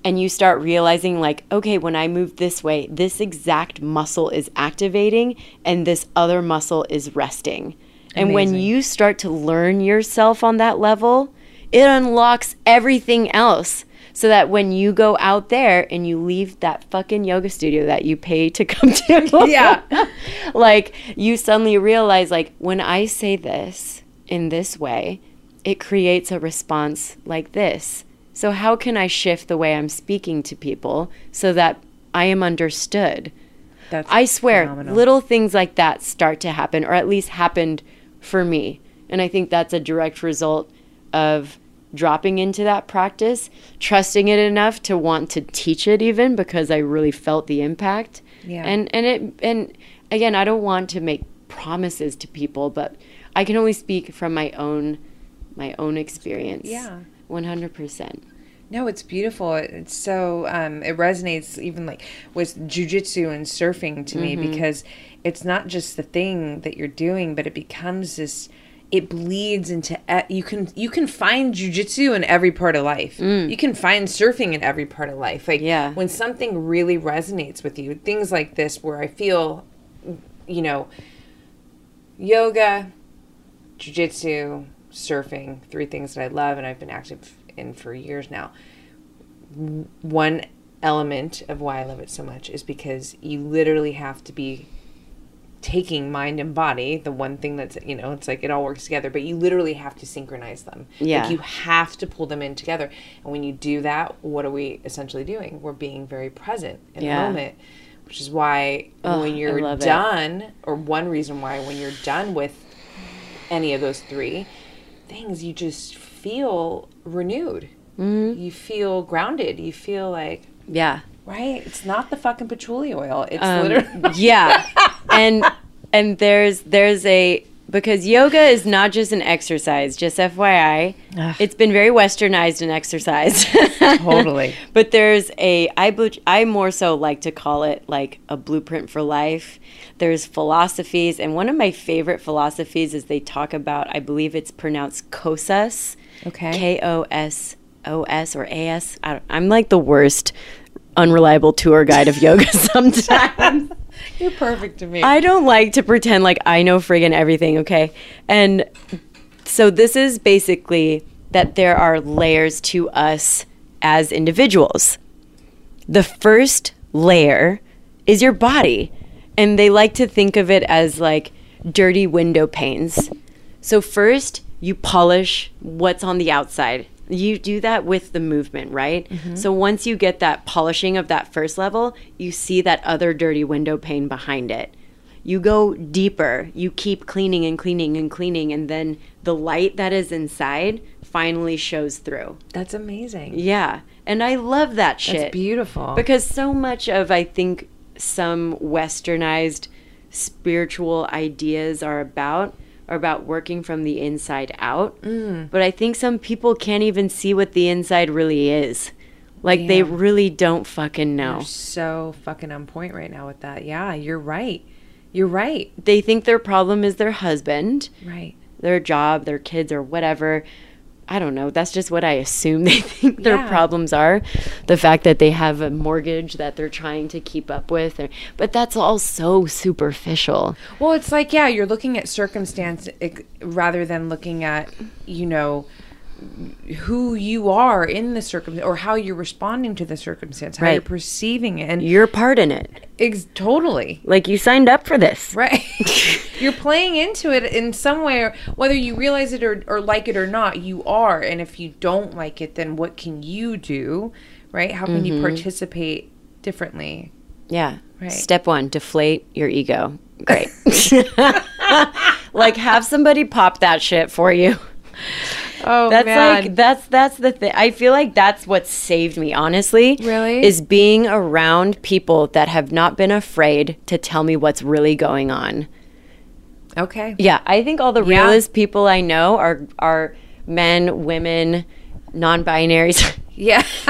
and you start realizing like okay when i move this way this exact muscle is activating and this other muscle is resting. And when you start to learn yourself on that level it unlocks everything else. So that when you go out there and you leave that fucking yoga studio that you pay to come to Yeah. like you suddenly realize like when i say this in this way it creates a response like this so how can i shift the way i'm speaking to people so that i am understood That's i swear phenomenal. little things like that start to happen or at least happened for me and i think that's a direct result of dropping into that practice trusting it enough to want to teach it even because i really felt the impact Yeah. and and it and again i don't want to make promises to people but i can only speak from my own my own experience Yeah. 100% No, it's beautiful. It's so um, it resonates even like with jujitsu and surfing to me because it's not just the thing that you're doing, but it becomes this. It bleeds into you can you can find jujitsu in every part of life. You can find surfing in every part of life. Like Yeah. when something really resonates with you, things like this where I feel, you know, yoga, jujitsu, surfing, three things that I love and I've been active in for years now. One element of why I love it so much is because you literally have to be taking mind and body, the one thing that's, you know, it's like it all works together, but you literally have to synchronize them. Yeah. Like you have to pull them in together. And when you do that, what are we essentially doing? We're being very present in Yeah. the moment, which is why when you're love it. done, or one reason why when you're done with any of those three things, you just feel renewed. Mm-hmm. You feel grounded. You feel like, yeah right? It's not the fucking patchouli oil. It's Um, literally. yeah and and there's there's a because yoga is not just an exercise just fyi it's been very westernized in exercise Totally. but there's a I, I more so like to call it like a blueprint for life there's philosophies and one of my favorite philosophies is they talk about i believe it's pronounced kosas Okay. k-o-s-o-s or A S. I'm like the worst unreliable tour guide of yoga sometimes You're perfect to me. I don't like to pretend like I know friggin' everything, okay? And so this is basically that there are layers to us as individuals. The first layer is your body, and they like to think of it as like dirty window panes. So first, you polish what's on the outside. You do that with the movement, right? Mm-hmm. So once you get that polishing of that first level, you see that other dirty window pane behind it. You go deeper. You keep cleaning and cleaning and cleaning, and then the light that is inside finally shows through. That's amazing. Yeah. And I love that shit That's beautiful. because so much of i think some westernized spiritual ideas are about are about working from the inside out Mm. but i think some people can't even see what the inside really is like they really don't fucking know You're so fucking on point right now with that. Yeah, you're right. You're right. they think their problem is their husband Right. their job their kids or whatever I don't know. That's just what I assume they think their Yeah. problems are. The fact that they have a mortgage that they're trying to keep up with. Or, but that's all so superficial. Well, it's like yeah, you're looking at circumstance eh, rather than looking at you know who you are in the circumstance or how you're responding to the circumstance, how you're perceiving it, and Your part in it. ex- totally Like you signed up for this. right. you're playing into it in some way, whether you realize it or, or like it or not. You are, and if you don't like it, then what can you do? Right? How can you mm-hmm. participate differently? Yeah. Right. Step one, deflate your ego. Great. like have somebody pop that shit for you. Oh, That's like that's that's the thing. I feel like that's what saved me, honestly. Really? Is being around people that have not been afraid to tell me what's really going on. okay. Yeah, I think all the Yeah. realest people I know are are men, women, non-binaries. Yeah.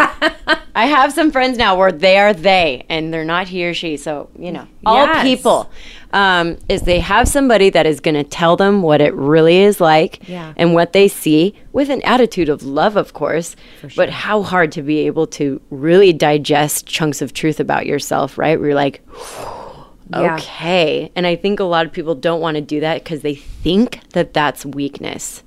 I have some friends now where they are they and they're not he or she. So, you know, all Yes. people um, is they have somebody that is going to tell them what it really is like Yeah. and what they see with an attitude of love, of course. But how hard to be able to really digest chunks of truth about yourself, right? Where you're like, Yeah. okay. And I think a lot of people don't want to do that because they think that that's weakness.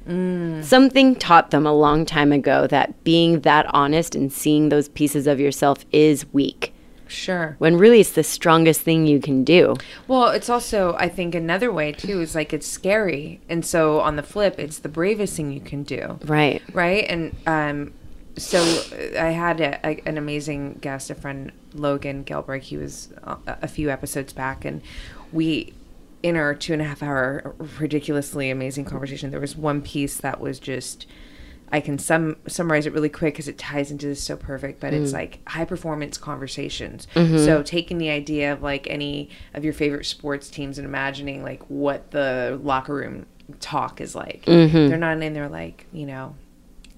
Something taught them a long time ago that being that honest and seeing those pieces of yourself is weak, Sure. when really it's the strongest thing you can do. Well, it's also, I think, another way too is like it's scary. And so on the flip, it's the bravest thing you can do. Right. right and um so uh, i had a, a, an amazing guest a friend logan gelberg he was uh, a few episodes back and we in our two and a half hour ridiculously amazing conversation there was one piece that was just i can sum summarize it really quick because it ties into this so perfect but it's mm. like high performance conversations mm-hmm. so taking the idea of like any of your favorite sports teams and imagining like what the locker room talk is like mm-hmm. they're not in there like you know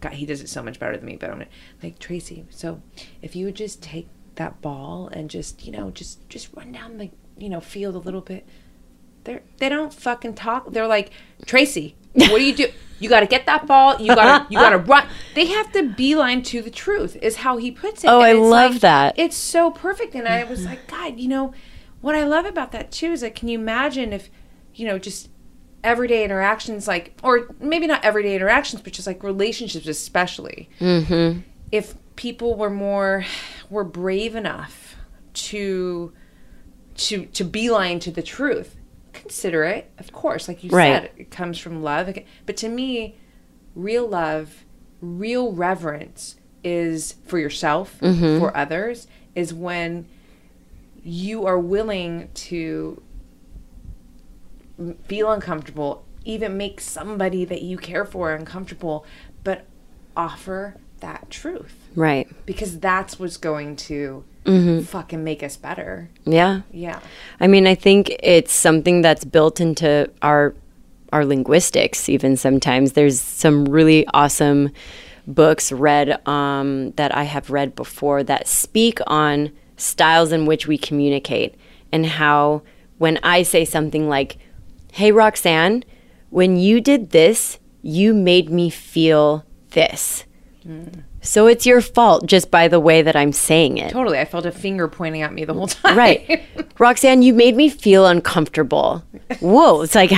God, he does it so much better than me. But I'm like Tracy. So if you would just take that ball and just you know just just run down the you know field a little bit. They they don't fucking talk. They're like Tracy. What do you do? You got to get that ball. You got to you got to run. They have to beeline to the truth. Is how he puts it. Oh, I love like- that. It's so perfect. And I was like, God, you know, what I love about that too is like, can you imagine if, you know, just everyday interactions, like, or maybe not everyday interactions, but just like relationships, especially. Mm-hmm. If people were more, were brave enough to, to, to beeline to the truth, consider it, of course, like you Right. said, it comes from love. But to me, real love, real reverence is for yourself, mm-hmm. for others, is when you are willing to feel uncomfortable, even make somebody that you care for uncomfortable, but offer that truth Right. because that's what's going to fucking make us better. Yeah. Yeah. I mean, I think it's something that's built into our our linguistics. Even sometimes there's some really awesome books read um, that I have read before that speak on styles in which we communicate and how when I say something like, "Hey, Roxanne, when you did this, you made me feel this." So it's your fault just by the way that I'm saying it. Totally. I felt a finger pointing at me the whole time. Right. Roxanne, you made me feel uncomfortable. Whoa. It's like,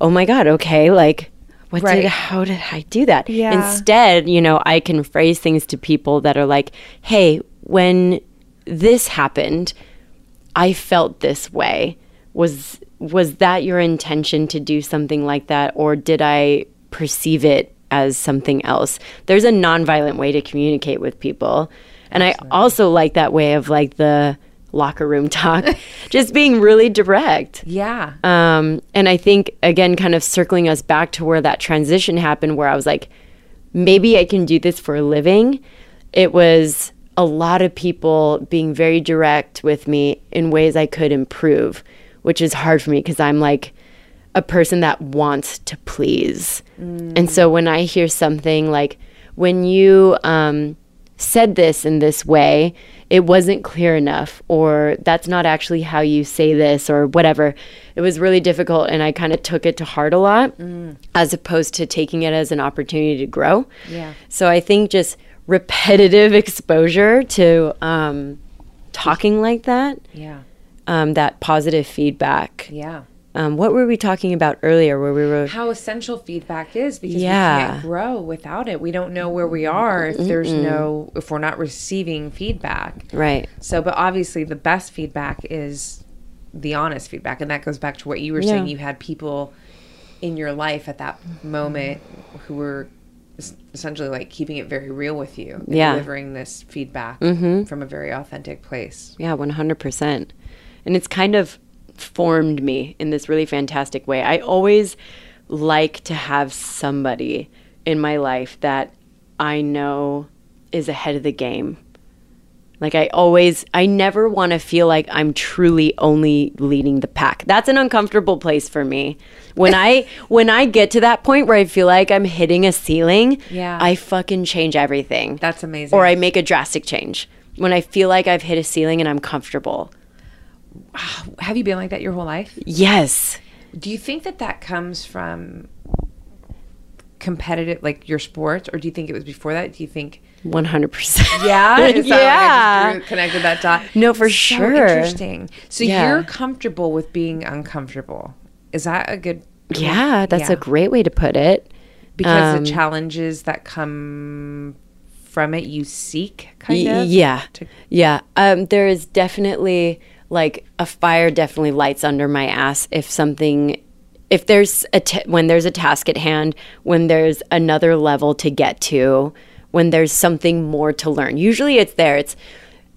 oh my God, okay. Like, what Right. did, how did I do that? Yeah. Instead, you know, I can phrase things to people that are like, hey, when this happened, I felt this way. Was, was that your intention to do something like that? Or did I perceive it as something else? There's a nonviolent way to communicate with people. And I also like that way of like the locker room talk, just being really direct. Yeah. Um, and I think, again, kind of circling us back to where that transition happened, where I was like, maybe I can do this for a living. It was a lot of people being very direct with me in ways I could improve, which is hard for me because I'm like a person that wants to please. And so when I hear something like, when you um, said this in this way, it wasn't clear enough, or that's not actually how you say this, or whatever. It was really difficult, and I kind of took it to heart a lot, as opposed to taking it as an opportunity to grow. Yeah. So I think just repetitive exposure to um, talking like that, Yeah. um, that positive feedback. Yeah. Um, what were we talking about earlier? Where we were How essential feedback is because we Yeah. can't grow without it. We don't know where we are if there's no if we're not receiving feedback. right. So, but obviously, the best feedback is the honest feedback, and that goes back to what you were saying. You had people in your life at that moment who were essentially like keeping it very real with you, Yeah. delivering this feedback from a very authentic place. Yeah, 100%. And it's kind of formed me in this really fantastic way. I always like to have somebody in my life that I know is ahead of the game. Like I always I never want to feel like I'm truly only leading the pack. That's an uncomfortable place for me. When I when I get to that point where I feel like I'm hitting a ceiling, Yeah. I fucking change everything. That's amazing. or I make a drastic change. When I feel like I've hit a ceiling and I'm comfortable. Have you been like that your whole life? Yes. Do you think that that comes from competitive, like your sports, or do you think it was before that? Do you think? 100%. Yeah, Is that like I yeah. just drew- connected that dot. No, for So sure. Interesting. So Yeah. you're comfortable with being uncomfortable. Is that a good? Yeah, that's Yeah. a great way to put it. Because Um, the challenges that come from it, you seek kind Y- of. Yeah. to- yeah. Um, there is definitely like a fire definitely lights under my ass if something if there's a t- when there's a task at hand, when there's another level to get to, when there's something more to learn. Usually it's there. It's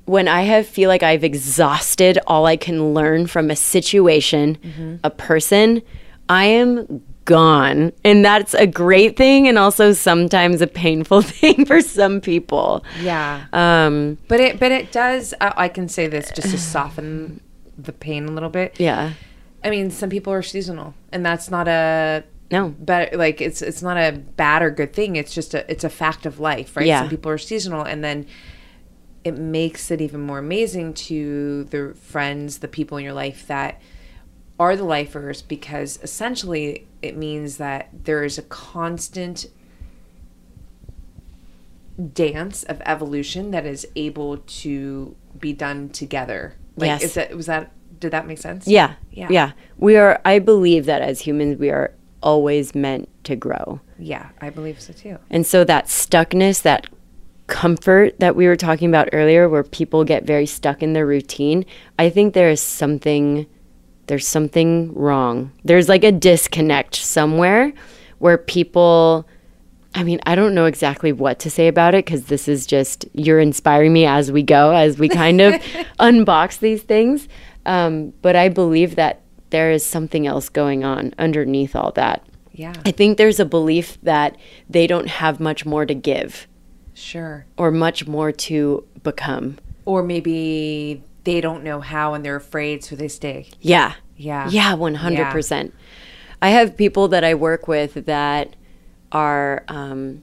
when I have feel like I've exhausted all I can learn from a situation, Mm-hmm. a person, I am gone. And that's a great thing and also sometimes a painful thing for some people. Yeah. Um, But it but it does. I, I can say this just to soften the pain a little bit. yeah. I mean, some people are seasonal, and that's not a No. but like it's it's not a bad or good thing. It's just a it's a fact of life, right? Yeah. Some people are seasonal, and then it makes it even more amazing to the friends, the people in your life that are the lifers, because essentially it means that there is a constant dance of evolution that is able to be done together. Like, Yes. is that was that did that make sense? Yeah. Yeah. Yeah. We are, I believe that as humans, we are always meant to grow. Yeah, I believe so too. And so that stuckness, that comfort that we were talking about earlier, where people get very stuck in their routine, I think there is something, there's something wrong. There's like a disconnect somewhere where people, I mean, I don't know exactly what to say about it because this is just, you're inspiring me as we go, as we kind of unbox these things. Um, but I believe that there is something else going on underneath all that. Yeah, I think there's a belief that they don't have much more to give sure. or much more to become. Or maybe they don't know how and they're afraid, so they stay. Yeah. Yeah. Yeah, 100%. I have people that I work with that are, um,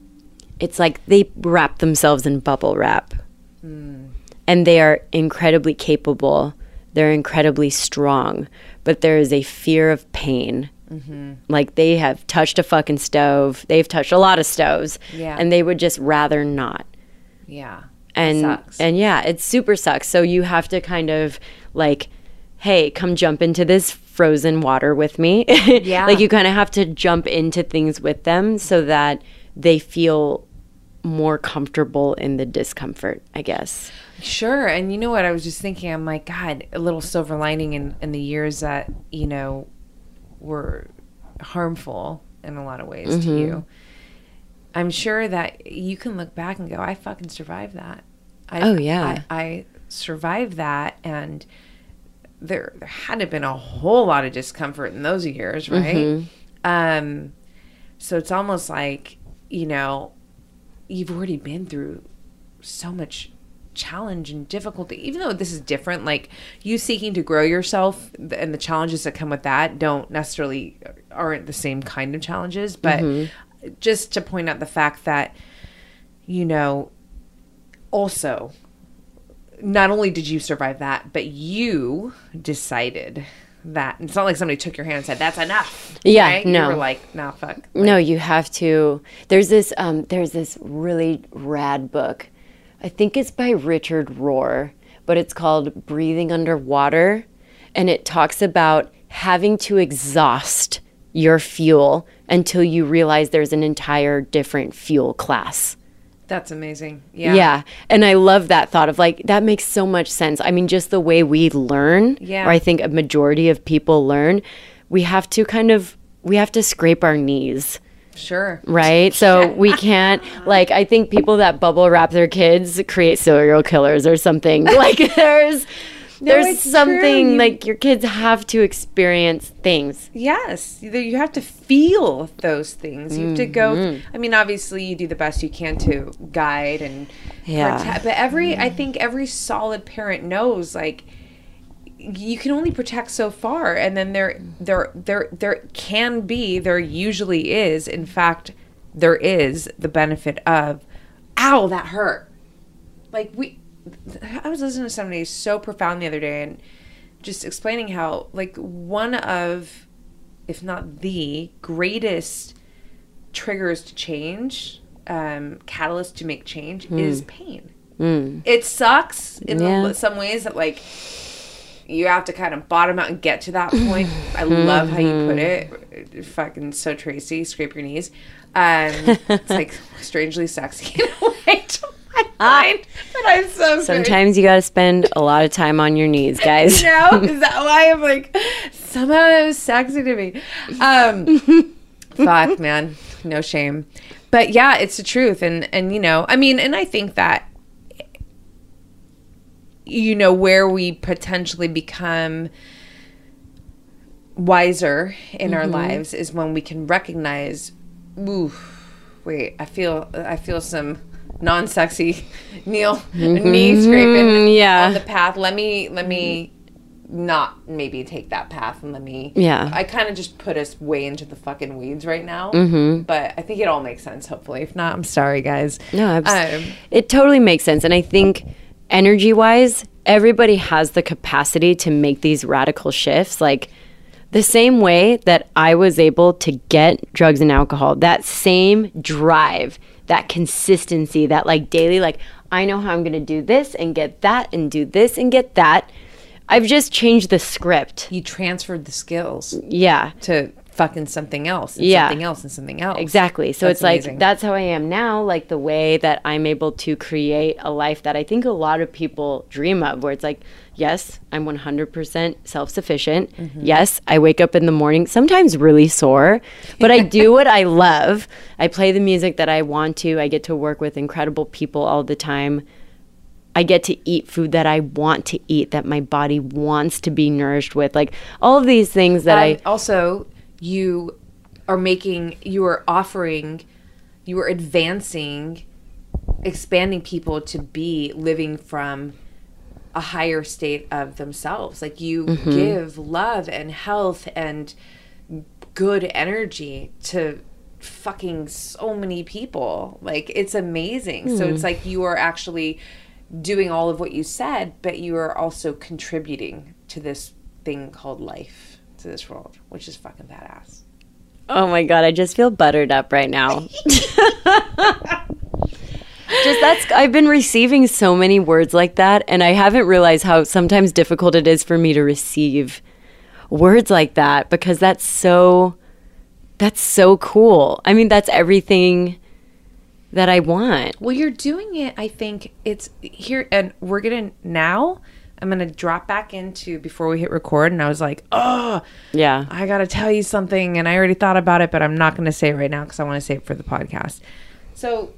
it's like they wrap themselves in bubble wrap. And they are incredibly capable. They're incredibly strong. But there is a fear of pain. Like they have touched a fucking stove. They've touched a lot of stoves. Yeah. And they would just rather not. Yeah. And sucks. and yeah it super sucks so you have to kind of like hey come jump into this frozen water with me Yeah. like you kind of have to jump into things with them so that they feel more comfortable in the discomfort i guess Sure. And you know what? I was just thinking, I'm like, God, a little silver lining in, in the years that, you know, were harmful in a lot of ways Mm-hmm. to you. I'm sure that you can look back and go, I fucking survived that. I, Oh, yeah. I, I survived that. And there, there had to have been a whole lot of discomfort in those years, right? Mm-hmm. Um, so it's almost like, you know, you've already been through so much challenge and difficulty even though this is different like you seeking to grow yourself and the challenges that come with that don't necessarily aren't the same kind of challenges but just to point out the fact that you know also not only did you survive that but you decided that it's not like somebody took your hand and said that's enough Yeah, right? no. you were like nah fuck no you have to there's this um there's this really rad book i think it's by richard rohr but it's called breathing underwater and it talks about having to exhaust your fuel until you realize there's an entire different fuel class that's amazing yeah yeah. And I love that thought of like, that makes so much sense. I mean, just the way we learn, Yeah. or I think a majority of people learn, we have to kind of, we have to scrape our knees. sure Right. So we can't, like, I think people that bubble wrap their kids create serial killers or something. like, there's, There's it's something You- like your kids have to experience things. Yes, you you have to feel those things. You have to go. Mm-hmm. I mean, obviously, you do the best you can to guide and Yeah. protect. But every, I think, every solid parent knows like you can only protect so far, and then there, there, there, there can be, there usually is, in fact, there is the benefit of, ow, that hurt. Like we, I was listening to somebody so profound the other day, and just explaining how like one of if not the greatest triggers to change um catalyst to make change is pain. It sucks in Yeah. some ways that like you have to kind of bottom out and get to that point. I love how you put it. Fucking so tracy scrape your knees. Um it's like strangely sexy in a way mind but i'm so. Sometimes you got to spend a lot of time on your knees, guys. No, is that why I'm like somehow that was sexy to me? Um, fuck, man, no shame. But yeah, it's the truth, and and you know, I mean, and I think that you know where we potentially become wiser in our lives is when we can recognize, ooh, wait, I feel I feel some non-sexy kneel knee scraping yeah. on the path. Let me let me not maybe take that path and let me Yeah. I kind of just put us way into the fucking weeds right now. Mm-hmm. But I think it all makes sense. Hopefully, if not, I'm sorry, guys. No, Um, it totally makes sense. And I think energy wise, everybody has the capacity to make these radical shifts. Like the same way that I was able to get drugs and alcohol, that same drive, that consistency, that like daily, like, I know how I'm going to do this and get that and do this and get that. I've just changed the script. you transferred the skills Yeah. to fucking something else, and Yeah. something else, and something else. Exactly. So That's it's like that's how I am now, like the way that I'm able to create a life that I think a lot of people dream of, where it's like, yes, I'm 100% self sufficient. Mm-hmm. Yes, I wake up in the morning, sometimes really sore, but I do what I love. I play the music that I want to. I get to work with incredible people all the time. I get to eat food that I want to eat, that my body wants to be nourished with. Like all of these things that And I. also you are making you are offering you are advancing expanding people to be living from a higher state of themselves like you Mm-hmm. give love and health and good energy to fucking so many people like it's amazing so Hmm. it's like you are actually doing all of what you said but you are also contributing to this thing called life to this world which is fucking badass Oh my god, I just feel buttered up right now. just that's I've been receiving so many words like that and I haven't realized how sometimes difficult it is for me to receive words like that because that's so that's so cool. I mean, that's everything that I want. well you're doing it i think it's here and we're gonna now i'm gonna drop back into before we hit record and i was like oh Yeah. I got to tell you something, and I already thought about it, but I'm not going to say it right now because I want to save it for the podcast. So,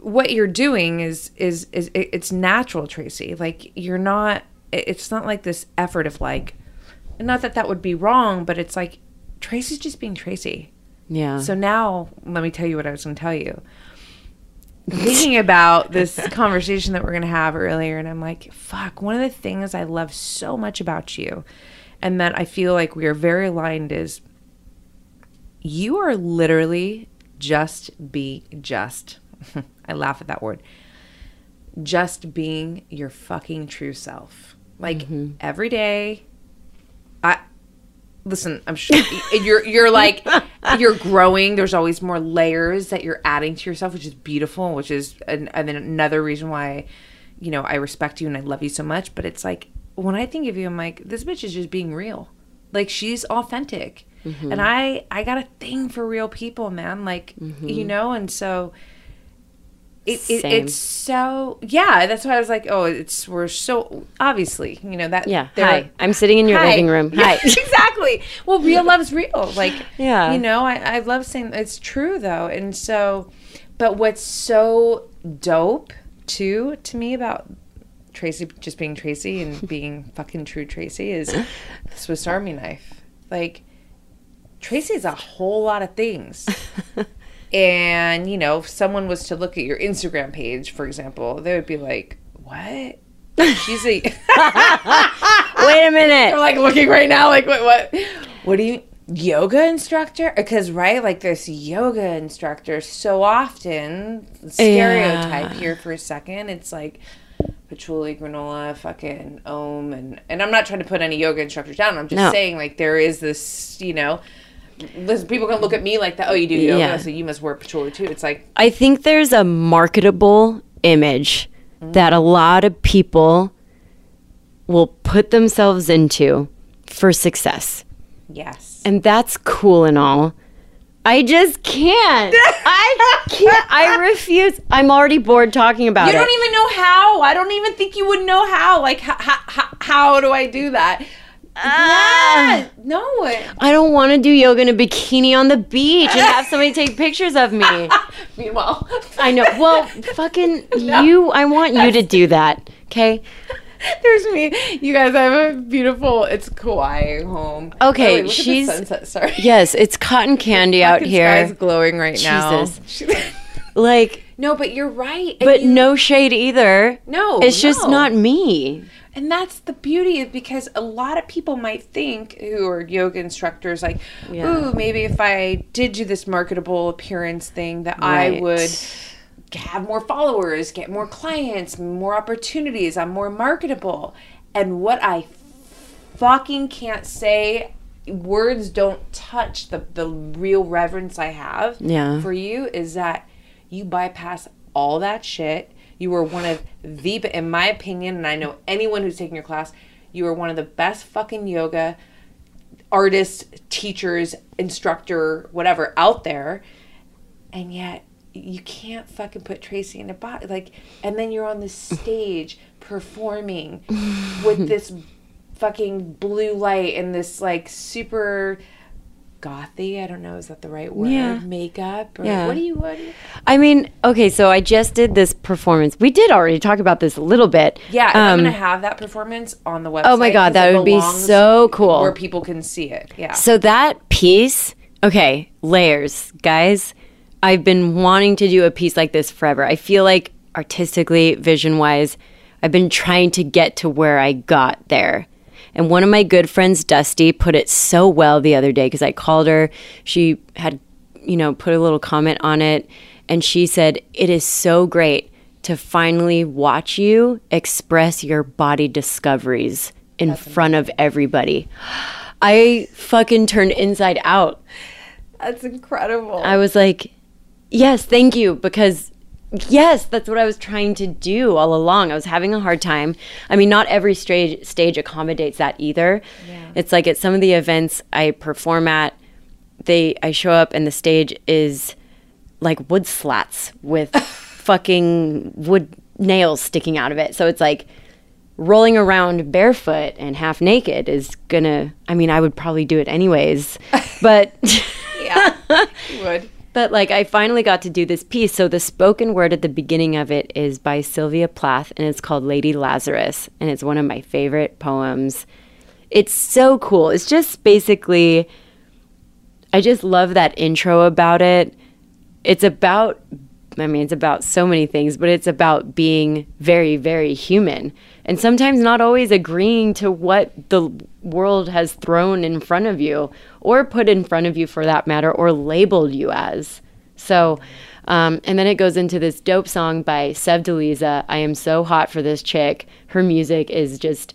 what you're doing is is is it, it's natural, Tracy. Like you're not. It's not like this effort of like, not that that would be wrong, but it's like Tracy's just being Tracy. Yeah. So now, let me tell you what I was to tell you. Thinking about this conversation that we're going to have earlier, and I'm like, fuck, one of the things I love so much about you, and that I feel like we are very aligned is you are literally just be just. I laugh at that word. Just being your fucking true self. Like mm-hmm. every day, I listen i'm sure you're you're like you're growing. There's always more layers that you're adding to yourself which is beautiful which is an, and then another reason why you know i respect you and i love you so much. But it's like when i think of you i'm like this bitch is just being real. Like she's authentic. Mm-hmm. And i i got a thing for real people man. Like mm-hmm. you know? And so it, it, it's so yeah that's why i was like oh it's we're so obviously you know that yeah. Hi. I'm sitting in your Hi. living room. Yeah, Hi. exactly. Well, real love's real. Like, Yeah. you know, I, I love saying it's true though. And so, but what's so dope too to me about Tracy just being Tracy and being fucking true Tracy is Swiss Army knife. Like Tracy is a whole lot of things. And, you know, if someone was to look at your Instagram page, for example, they would be like, What? She's a Wait a minute. They're like looking right now, like what what what do you yoga instructor? Because right, like this yoga instructor so often stereotype Yeah. here for a second. It's like patchouli, granola, fucking om, and and I'm not trying to put any yoga instructors down. I'm just No. saying like there is this, you know. Listen, people can look at me like that. Oh, you do yoga, Yeah. so you must wear patchouli too. It's like I think there's a marketable image mm. that a lot of people will put themselves into for success. yes, And that's cool and all. I just can't. I can't. I refuse. I'm already bored talking about you it. You don't even know how. I don't even think you would know how. Like how how, how do I do that? Ah. Yeah, no. I don't want to do yoga in a bikini on the beach and have somebody take pictures of me. Meanwhile, I know. Well, fucking you. I want you to do that. Okay. there's me. You guys, I have a beautiful. It's Kauai home. Okay, Oh, wait, she's- sunset. Sorry, Yes, it's cotton candy out here. Sky's glowing right now. Jesus. Like, no, but you're right. but you- no shade either. No, it's just no. not me. And that's the beauty of because a lot of people might think who are yoga instructors like, Yeah. ooh, maybe if I did do this marketable appearance thing that I would have more followers, get more clients, more opportunities, I'm more marketable. And what I fucking can't say words don't touch the the real reverence I have Yeah. for you is that you bypass all that shit. You were one of the, in my opinion, and I know anyone who's taken your class, you are one of the best fucking yoga artists, teachers, instructor, whatever out there. And yet you can't fucking put Tracy in a box. Like, and then you're on the stage performing with this fucking blue light and this like super gothy. I don't know, is that the right word? Yeah. Makeup? Or Yeah. What do you, what? I mean, okay, so I just did this performance. We did already talk about this a little bit. Yeah, and I'm Um, gonna have that performance on the website. Oh my god, that would be so cool. Where people can see it. Yeah. So that piece, okay, layers, guys. I've been wanting to do a piece like this forever. I feel like artistically, vision wise, I've been trying to get to where I got there. And one of my good friends, Dusty, put it so well the other day because I called her. She had, you know, put a little comment on it. And she said, It is so great to finally watch you express your body discoveries in front of everybody. I fucking turned inside out. That's incredible. I was like, yes, thank you, because yes, that's what I was trying to do all along. I was having a hard time. I mean, not every stage stage accommodates that either. It's like at some of the events I perform at, they I show up and the stage is like wood slats with fucking wood nails sticking out of it. So it's like rolling around barefoot and half naked is gonna I mean, I would probably do it anyways. But yeah, you would. But like I finally got to do this piece. So the spoken word at the beginning of it is by Sylvia Plath and it's called Lady Lazarus and it's one of my favorite poems. It's so cool. It's just basically I just love that intro about it. It's about I mean it's about so many things, but it's about being very very human and sometimes not always agreeing to what the world has thrown in front of you or put in front of you for that matter or labeled you as. So um, and then it goes into this dope song by Sevdaliza, I am so hot for this chick. Her music is just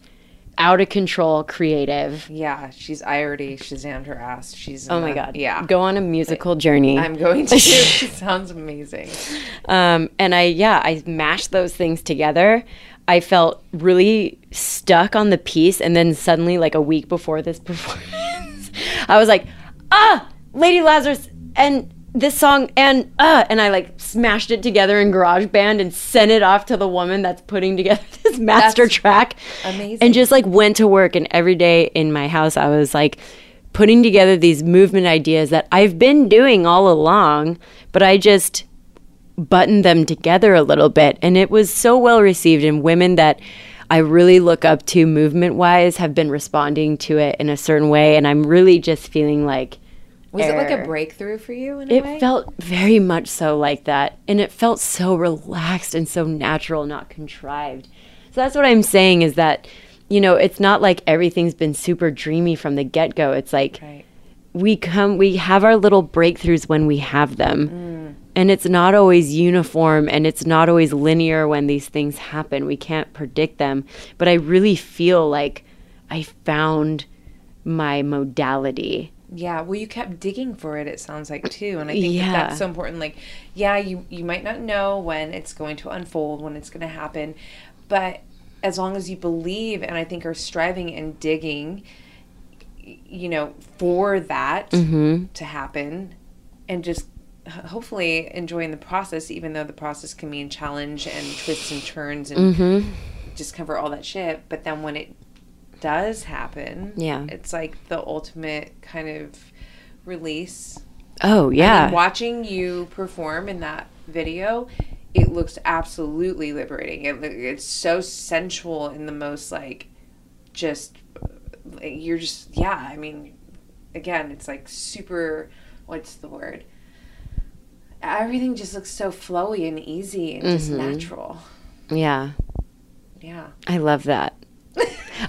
out of control creative. Yeah, she's. I already Shazammed her ass. She's. Oh my the- god. Yeah. Go on a musical journey. I'm going to. it sounds amazing. Um, and I, yeah, I mashed those things together. I felt really stuck on the piece. And then suddenly, like a week before this performance, I was like, ah, Lady Lazarus and this song and uh and I like smashed it together in GarageBand and sent it off to the woman that's putting together this master That's track. amazing. And just like went to work and every day in my house I was like putting together these movement ideas that I've been doing all along, but I just buttoned them together a little bit and it was so well received and women that I really look up to movement wise have been responding to it in a certain way. And I'm really just feeling like Was it like a breakthrough for you in a It way? felt very much so like that. And it felt so relaxed and so natural, not contrived. So that's what I'm saying is that, you know, it's not like everything's been super dreamy from the get go. It's like right. we come, we have our little breakthroughs when we have them. Mm. And it's not always uniform and it's not always linear when these things happen. We can't predict them. But I really feel like I found my modality. Yeah, well, you kept digging for it. It sounds like too, and I think Yeah. that that's so important. Like, yeah, you you might not know when it's going to unfold, when it's going to happen, but as long as you believe, and I think are striving and digging, you know, for that mm-hmm. to happen, and just hopefully enjoying the process, even though the process can mean challenge and twists and turns and mm-hmm. just cover all that shit. But then when it does happen, Yeah. it's like the ultimate kind of release. Oh, I yeah. mean, watching you perform in that video, it looks absolutely liberating. It, it's so sensual in the most like, just you're just yeah. I mean, again, it's like super. What's the word? Everything just looks so flowy and easy and just mm-hmm. natural. yeah. Yeah. I love that.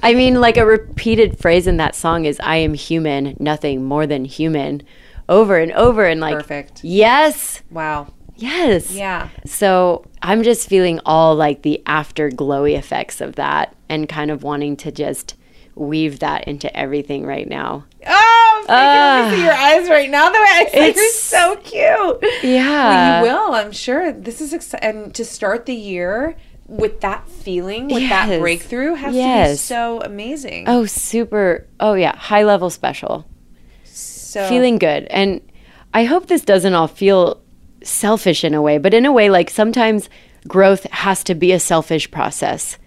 I mean, like a repeated phrase in that song is "I am human, nothing more than human," over and over, and like, Perfect. yes, Wow. yes, Yeah. So I'm just feeling all like the after glowy effects of that, and kind of wanting to just weave that into everything right now. Oh, I can ah. see your eyes right now. The way I say you're It's- so cute. Yeah, Well, you will, I'm sure. This is exciting. And to start the year with that feeling, with that breakthrough, has to be so amazing. Oh, super. Oh, yeah. High level special. so feeling good. And I hope this doesn't all feel selfish in a way, but in a way, like sometimes growth has to be a selfish process.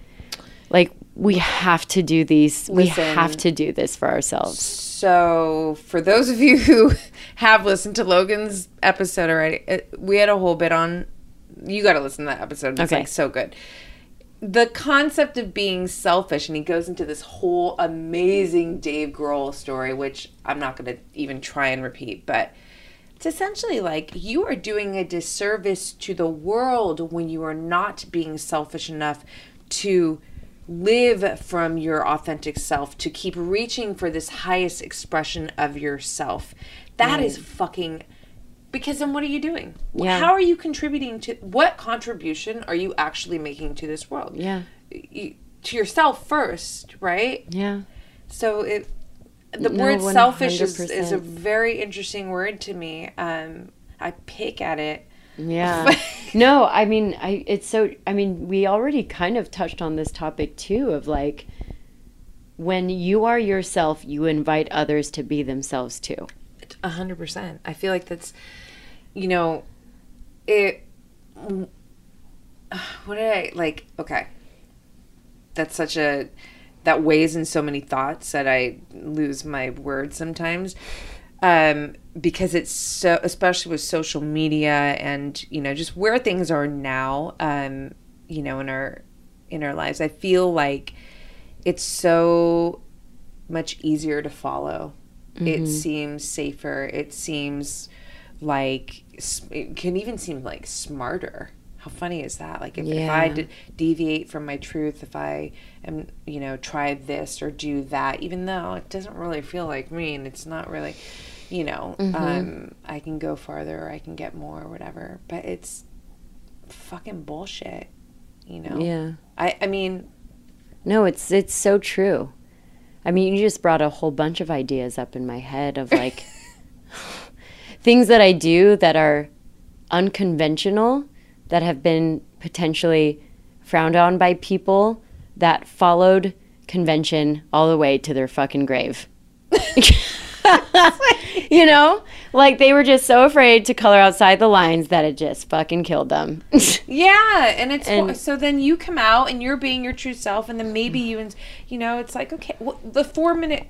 Like we have to do these, we have to do this for ourselves. So, for those of you who have listened to Logan's episode already, it, we had a whole bit on. You got to listen to that episode. It's Okay. like so good. The concept of being selfish, and he goes into this whole amazing Dave Grohl story, which I'm not going to even try and repeat, but it's essentially like you are doing a disservice to the world when you are not being selfish enough to live from your authentic self, to keep reaching for this highest expression of yourself. That is fucking. Because then what are you doing? Yeah. How are you contributing to. What contribution are you actually making to this world? Yeah. You, to yourself first, right? Yeah. So it the No, word selfish is, is a very interesting word to me. Um, I pick at it. Yeah. no, I mean, I it's so I mean, we already kind of touched on this topic too of like when you are yourself, you invite others to be themselves too. A hundred percent. I feel like that's, you know, it. What did I like? Okay, that's such a that weighs in so many thoughts that I lose my words sometimes. Um, because it's so, especially with social media and you know just where things are now. Um, you know, in our in our lives, I feel like it's so much easier to follow. It seems safer. It seems like it can even seem like smarter. How funny is that? Like if, if I Yeah. d- deviate from my truth, if I am, you know, try this or do that, even though it doesn't really feel like me and it's not really, you know, um, I can go farther or I can get more or whatever. But it's fucking bullshit, you know. Yeah. I I mean, No, it's it's so true. I mean, you just brought a whole bunch of ideas up in my head of like things that I do that are unconventional that have been potentially frowned on by people that followed convention all the way to their fucking grave. you know? Like they were just so afraid to color outside the lines that it just fucking killed them. Yeah, and it's And- so then you come out and you're being your true self, and then maybe you and you know it's like okay, well, the four minute.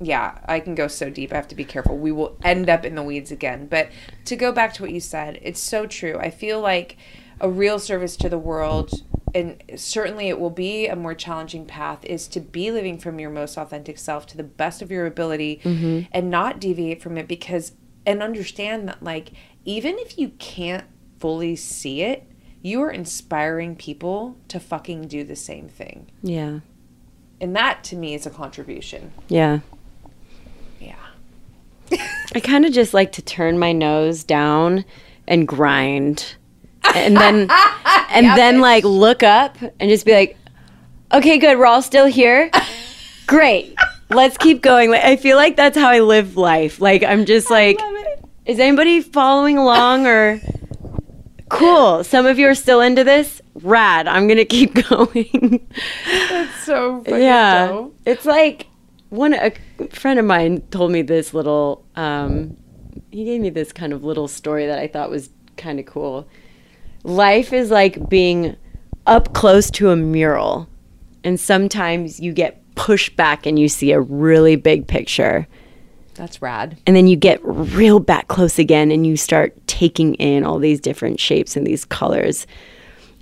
Yeah, I can go so deep. I have to be careful. We will end up in the weeds again. But to go back to what you said, it's so true. I feel like a real service to the world and certainly it will be a more challenging path is to be living from your most authentic self to the best of your ability mm-hmm. and not deviate from it because and understand that like even if you can't fully see it you are inspiring people to fucking do the same thing Yeah. and that to me is a contribution Yeah. yeah I kind of just like to turn my nose down and grind. And then and then like look up and just be like, "Okay, good. We're all still here. Great. Let's keep going." Like I feel like that's how I live life. Like I'm just like is anybody following along or cool. Some of you are still into this. Rad. I'm going to keep going. That's so yeah it's like one a friend of mine told me this little um he gave me this kind of little story that i thought was kind of cool. Life is like being up close to a mural and sometimes you get pushed back and you see a really big picture. That's rad. And then you get real back close again and you start taking in all these different shapes and these colors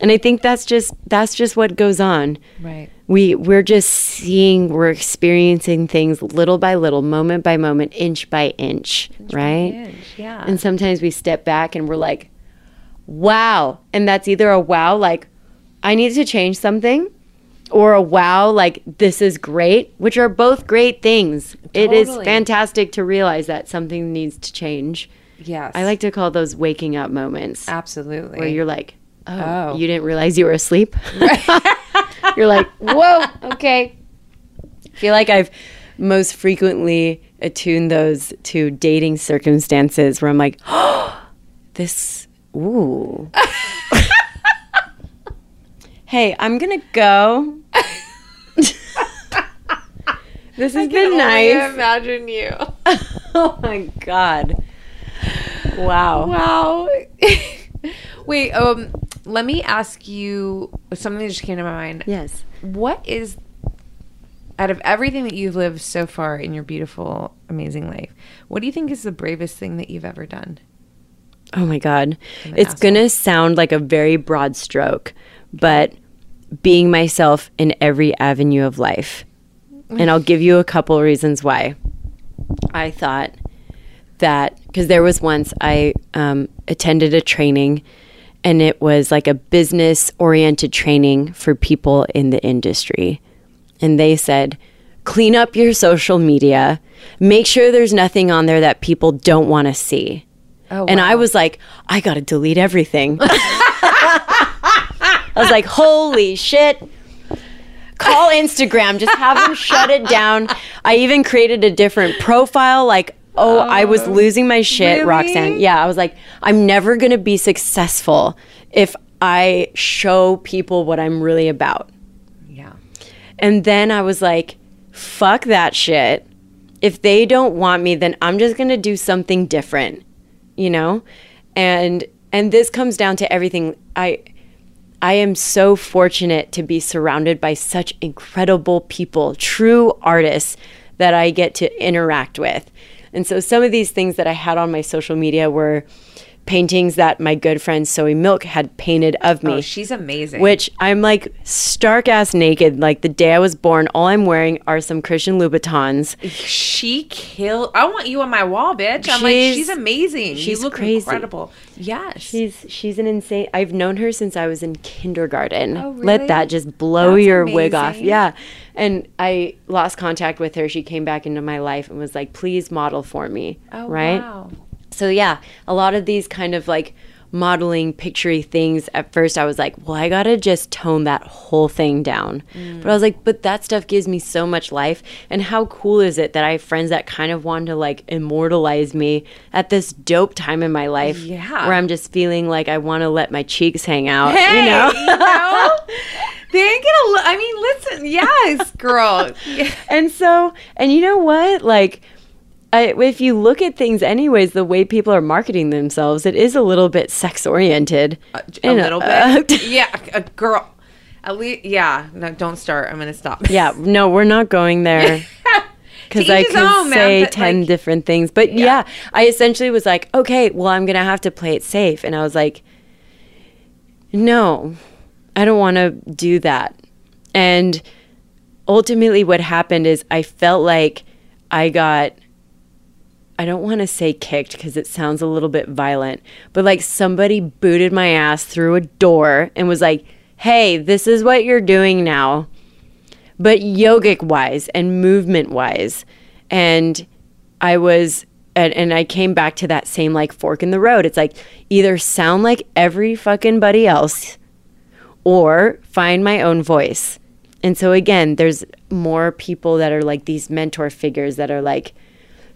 and i think that's just that's just what goes on. Right. We we're just seeing we're experiencing things little by little moment by moment inch by inch, right? Inch, yeah. And sometimes we step back and we're like wow. And that's either a wow like i need to change something or a wow like this is great which are both great things. It is fantastic to realize that something needs to change. Yes. I like to call those waking up moments. Absolutely. Where you're like, oh, Oh. you didn't realize you were asleep. you're like, whoa, okay. I feel like I've most frequently attuned those to dating circumstances where I'm like, oh, this, ooh. hey, I'm gonna go. this has been nice. I imagine you Oh my god. Wow. Wow. Wait, um, let me ask you something that just came to my mind. Yes. What is, out of everything that you've lived so far in your beautiful, amazing life, what do you think is the bravest thing that you've ever done? Oh my God. It's going to sound like a very broad stroke, but being myself in every avenue of life. And I'll give you a couple reasons why. I thought that, because there was once I um, attended a training and it was like a business oriented training for people in the industry. And they said, clean up your social media, make sure there's nothing on there that people don't want to see. Oh, wow. And I was like, I got to delete everything. I was like, holy shit. Call Instagram, just have them shut it down. I even created a different profile. Like, Oh, oh, I was losing my shit, really? Roxanne. Yeah, I was like, I'm never going to be successful if I show people what I'm really about. yeah. And then I was like, fuck that shit. If they don't want me, then I'm just going to do something different, you know? And and this comes down to everything I I am so fortunate to be surrounded by such incredible people, true artists that I get to interact with. And so some of these things that I had on my social media were paintings that my good friend Zoe Milk had painted of me Oh, she's amazing. which I'm like stark ass naked. Like the day I was born, all I'm wearing are some Christian Louboutins. she killed. I want you on my wall, bitch. I'm like, She's- she's amazing. she's you look crazy. incredible. Yes. She's she's an insane. I've known her since I was in kindergarten. Oh, Let that just blow That's your wig off. Yeah. And I lost contact with her. She came back into my life and was like, "Please model for me." oh, right? wow. So yeah, a lot of these kind of like modeling picturey things at first I was like, well, I got to just tone that whole thing down. Mm. But I was like, but that stuff gives me so much life and how cool is it that I have friends that kind of want to like immortalize me at this dope time in my life Yeah. where I'm just feeling like I want to let my cheeks hang out, Hey, you know? you know? they ain't gonna. Li- I mean, listen. Yes, girl. Yeah. and so and you know what like I, if you look at things anyways the way people are marketing themselves it is a little bit sex oriented a little bit. Uh, yeah, a girl. At least, yeah. No, don't start. I'm gonna stop. yeah no we're not going there because i could own, say but, 10 like- different things but yeah. i essentially was like okay well i'm gonna have to play it safe and i was like no I don't want to do that. And ultimately, what happened is I felt like I got, I don't want to say kicked because it sounds a little bit violent, but like somebody booted my ass through a door and was like, hey, this is what you're doing now. But yogic wise and movement wise. And I was, and, and I came back to that same like fork in the road. It's like either sound like every fucking buddy else or find my own voice. And so again, there's more people that are like these mentor figures that are like,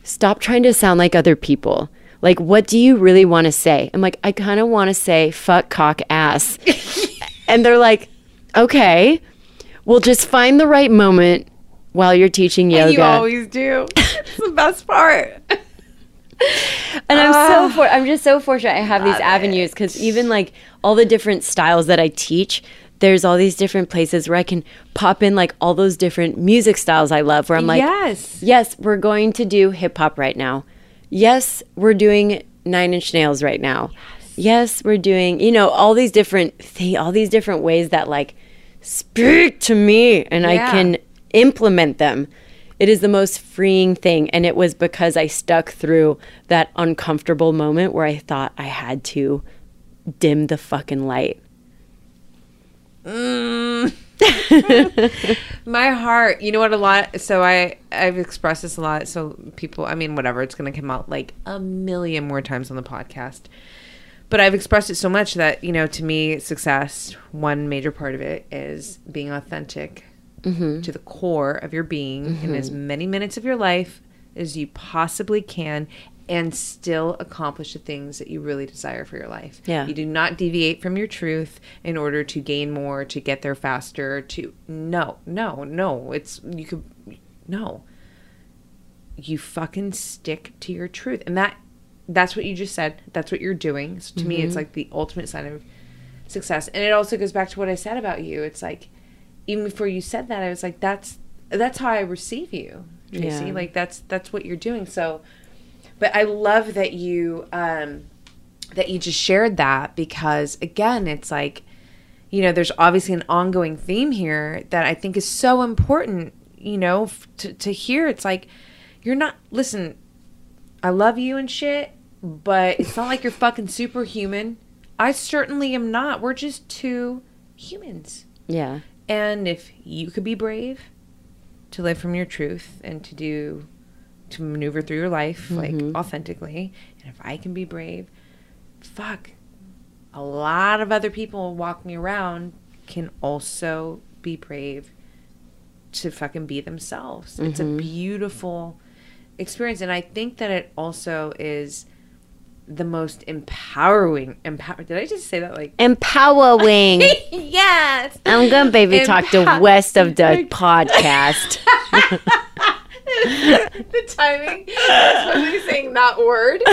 stop trying to sound like other people. Like, what do you really want to say? I'm like, I kind of want to say fuck, cock, ass. and they're like, okay, we'll just find the right moment while you're teaching yoga. You always do. It's the best part. and I'm so ah. for- I'm just so fortunate I have these avenues because even like all the different styles that I teach, there's all these different places where I can pop in like all those different music styles I love. Where I'm like, yes. yes, we're going to do hip hop right now. Yes, we're doing Nine Inch Nails right now. Yes, we're doing you know all these different th- all these different ways that like speak to me and I can implement them. It is the most freeing thing. And it was because I stuck through that uncomfortable moment where I thought I had to dim the fucking light. Mm. My heart, you know what? A lot. So I, I've expressed this a lot. So people, I mean, whatever. It's going to come out like a million more times on the podcast. But I've expressed it so much that you know, to me, success. One major part of it is being authentic mm-hmm. to the core of your being in as mm-hmm. many minutes of your life as you possibly can, and still accomplish the things that you really desire for your life. Yeah. You do not deviate from your truth in order to gain more, to get there faster, to no, no, no. It's you could no. You fucking stick to your truth. And that that's what you just said. That's what you're doing. So to me it's mm-hmm. like the ultimate sign of success. And it also goes back to what I said about you. It's like even before you said that, I was like, that's that's how I receive you, Tracy. Yeah. Like that's that's what you're doing. So but I love that you um that you just shared that because again, it's like you know, there's obviously an ongoing theme here that I think is so important, you know, f- to, to hear. It's like, you're not, listen, I love you and shit, but it's not like you're fucking superhuman. I certainly am not. We're just two humans. Yeah. And if you could be brave to live from your truth and to do, to maneuver through your life like mm-hmm. authentically, and if I can be brave, fuck, a lot of other people walking around can also be brave to fucking be themselves. It's a mm-hmm. beautiful experience. And I think that it also is the most empowering. Empower. Did I just say that like? Empowering. yes. I'm gonna baby talk to West of the podcast. the timing is probably saying that word.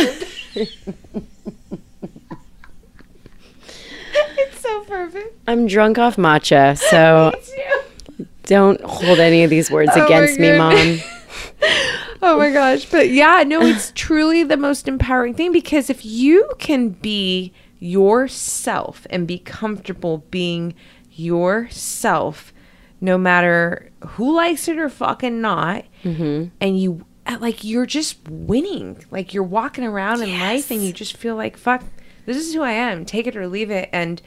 it's so perfect. I'm drunk off matcha, so don't hold any of these words Oh against me, mom. Oh my gosh. But yeah, no, it's truly the most empowering thing because if you can be yourself and be comfortable being yourself, no matter who likes it or fucking not, and you uh, like you're just winning. Like you're walking around in life and you just feel like fuck, this is who I am. Take it or leave it. And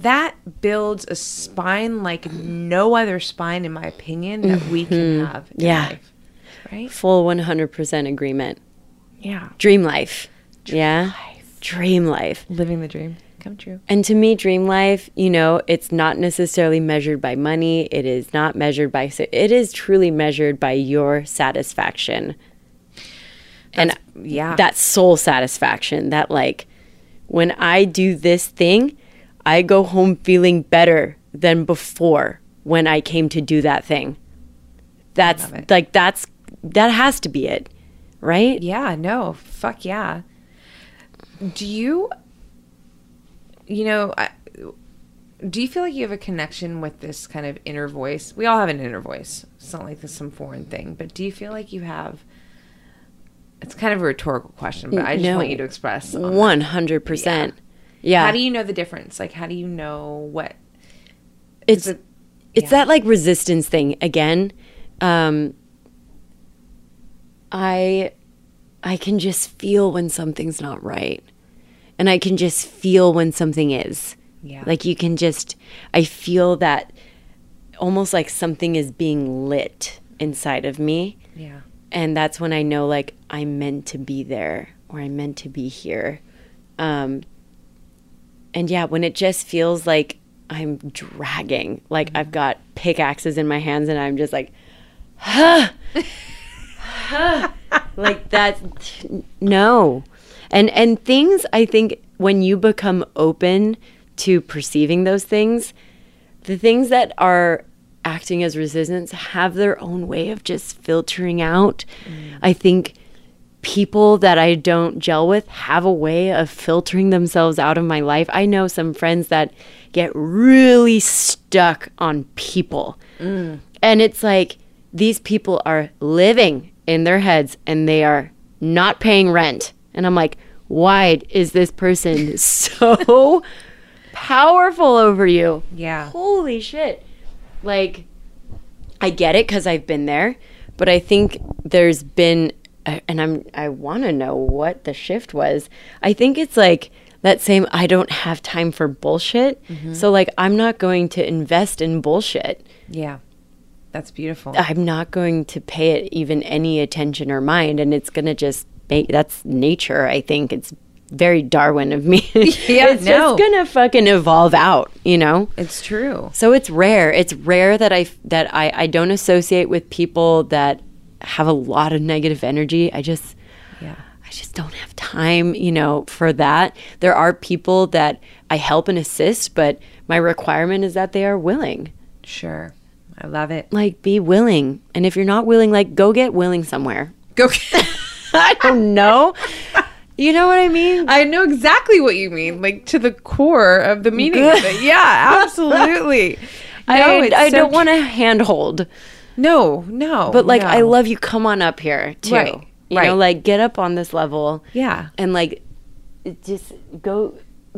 that builds a spine like no other spine, in my opinion, that we can have. In Yeah. life. Right? Full 100% agreement. Yeah. Dream life. yeah. Dream life. Living the dream come true. And to me, dream life, you know, it's not necessarily measured by money. It is not measured by, it is truly measured by your satisfaction. and yeah. that soul satisfaction that, like, when I do this thing, I go home feeling better than before when I came to do that thing. That's like, that's, that has to be it, right? Yeah, no, fuck yeah. Do you, you know, I, do you feel like you have a connection with this kind of inner voice? We all have an inner voice. It's not like this some foreign thing, but do you feel like you have? It's kind of a rhetorical question, but I just No. want you to express. One hundred percent. Yeah. How do you know the difference? Like, how do you know what it's it- it's that like resistance thing again. Um, I I can just feel when something's not right, and I can just feel when something is. Yeah. Like you can just I feel that almost like something is being lit inside of me. Yeah. and that's when I know like I'm meant to be there or I'm meant to be here. Um, and yeah, when it just feels like I'm dragging, like I've got pickaxes in my hands and I'm just like, huh, huh, like that's no, and and things I think when you become open to perceiving those things, the things that are acting as resistance have their own way of just filtering out. Mm. I think people that I don't gel with have a way of filtering themselves out of my life. I know some friends that get really stuck on people. Mm. And it's like these people are living in their heads and they are not paying rent. And I'm like, why is this person so powerful over you? Yeah. Holy shit. Like, I get it because I've been there, but I think there's been, and I'm, I want to know what the shift was. I think it's like that same, I don't have time for bullshit. Mm-hmm. So, like, I'm not going to invest in bullshit. Yeah. That's beautiful. I'm not going to pay it even any attention or mind. And it's going to just that's nature. I think it's very Darwin of me. Yeah, it's no. just going to fucking evolve out, you know? It's true. So it's rare. It's rare that I that I, I don't associate with people that have a lot of negative energy. I just Yeah. I just don't have time, you know, for that. There are people that I help and assist, but my requirement is that they are willing. Sure. I love it. Like be willing. And if you're not willing, like go get willing somewhere. Go. I don't know. You know what I mean? I know exactly what you mean, like to the core of the meaning of it. Yeah, absolutely. I, No, it's I so don't tr- want to handhold. No, no. But like no. I love you. Come on up here too. Right, You right. know, like get up on this level. Yeah. And like just go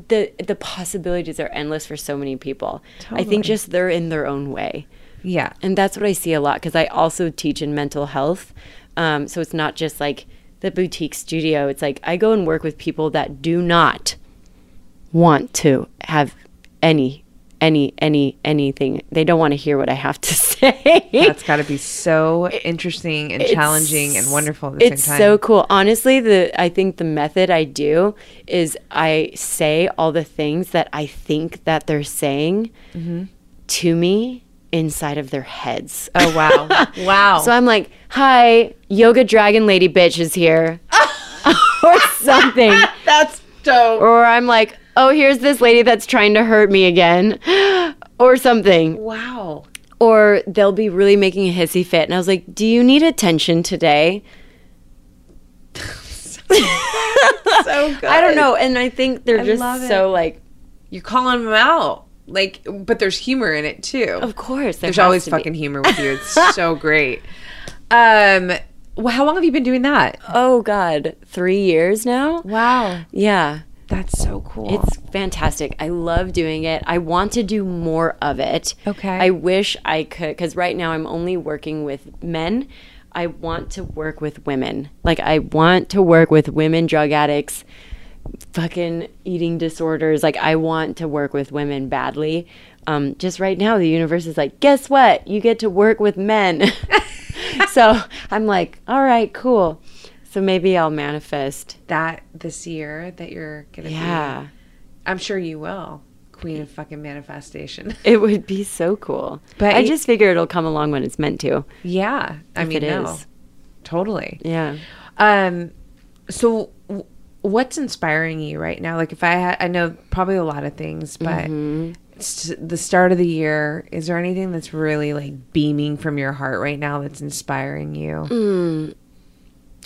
the the possibilities are endless for so many people. I think just they're in their own way. Yeah. And that's what I see a lot because I also teach in mental health. Um, so it's not just like the boutique studio. It's like I go and work with people that do not want to have any, any, any, anything. They don't want to hear what I have to say. That's got to be so interesting and challenging and wonderful at the it's same time. so cool. Honestly, the I think the method I do is I say all the things that I think that they're saying Mm-hmm. to me inside of their heads. Oh wow. wow. So I'm like, "Hi, yoga dragon lady bitch is here," or something, that's dope. or I'm like, "Oh, here's this lady that's trying to hurt me again," or something. Wow. Or they'll be really making a hissy fit, and I was like, "Do you need attention today?" So good. I don't know, and I think they're I just so like, You're calling them out. Like but there's humor in it too. of course, there There's always fucking humor with you. It's so great. Um well, how long have you been doing that? Oh God, three years now. Wow. Yeah, That's so cool. it's fantastic. I love doing it. I want to do more of it. Okay. I wish I could, because right now I'm only working with men. I want to work with women. Like I want to work with women drug addicts, fucking eating disorders. Like I want to work with women badly. Um, just right now, the universe is like, guess what? You get to work with men. so I'm like, all right, cool. So maybe I'll manifest. that this year that you're gonna Yeah. be I'm sure you will. Queen of fucking manifestation. It would be so cool. But I just figure it'll come along when it's meant to. yeah. I mean it no. is. Totally. Yeah. Um, so w- what's inspiring you right now? Like, if I had, I know probably a lot of things, but Mm-hmm. It's the start of the year. Is there anything that's really like beaming from your heart right now that's inspiring you? Mm.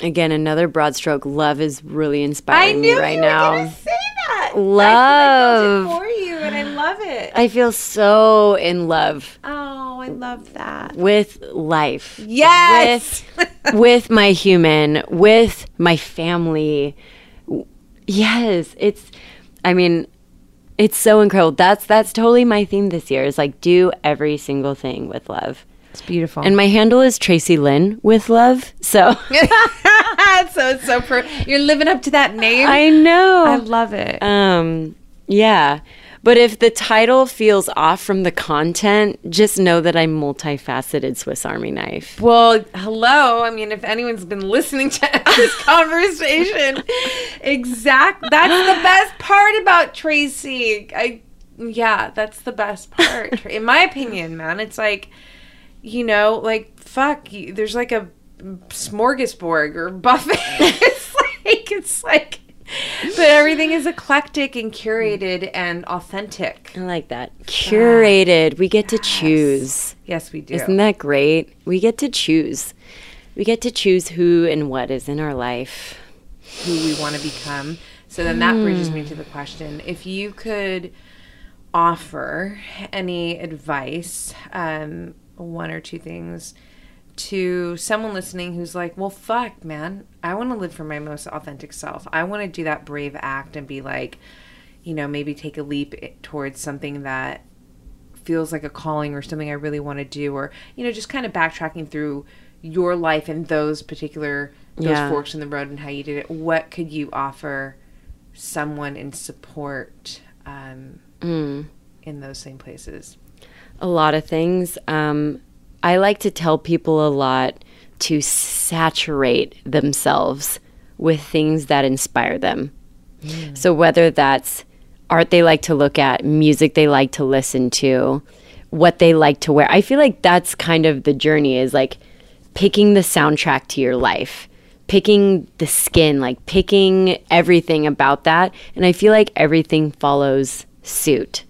Again, another broad stroke. Love is really inspiring me right now. say that. Love. for you, and I love it. I feel so in love Oh, I love that. with life. Yes. With, with my human, with my family. Yes, it's I mean, It's so incredible. That's that's totally my theme this year. Is like do every single thing with love. It's beautiful. And my handle is Tracy Lynn with love. So so it's so per- you're living up to that name. I know. I love it. Um, yeah. But if the title feels off from the content, just know that I'm multifaceted Swiss Army knife. Well, hello. I mean, if anyone's been listening to this conversation, exact. That's the best part about Tracy. I, yeah, that's the best part, in my opinion, man. It's like, you know, like fuck. There's like a smorgasbord or buffet. it's like it's like. But everything is eclectic and curated and authentic. I like that. Curated. We get to choose. Yes, we do. Isn't that great? We get to choose. We get to choose who and what is in our life. who we want to become. So then that brings me to the question: If you could offer any advice, um, one or two things, to someone listening who's like, "Well, fuck, man, I want to live for my most authentic self. I want to do that brave act and be like, you know, maybe take a leap towards something that." feels like a calling or something I really want to do or you know just kind of backtracking through your life and those particular those Yeah. forks in the road and how you did it what could you offer someone in support um, in those same places a lot of things. Um, I like to tell people a lot to saturate themselves with things that inspire them. Hmm. So whether that's art they like to look at, music they like to listen to, what they like to wear. I feel like that's kind of the journey is like picking the soundtrack to your life, picking the skin, like picking everything about that. And I feel like everything follows suit.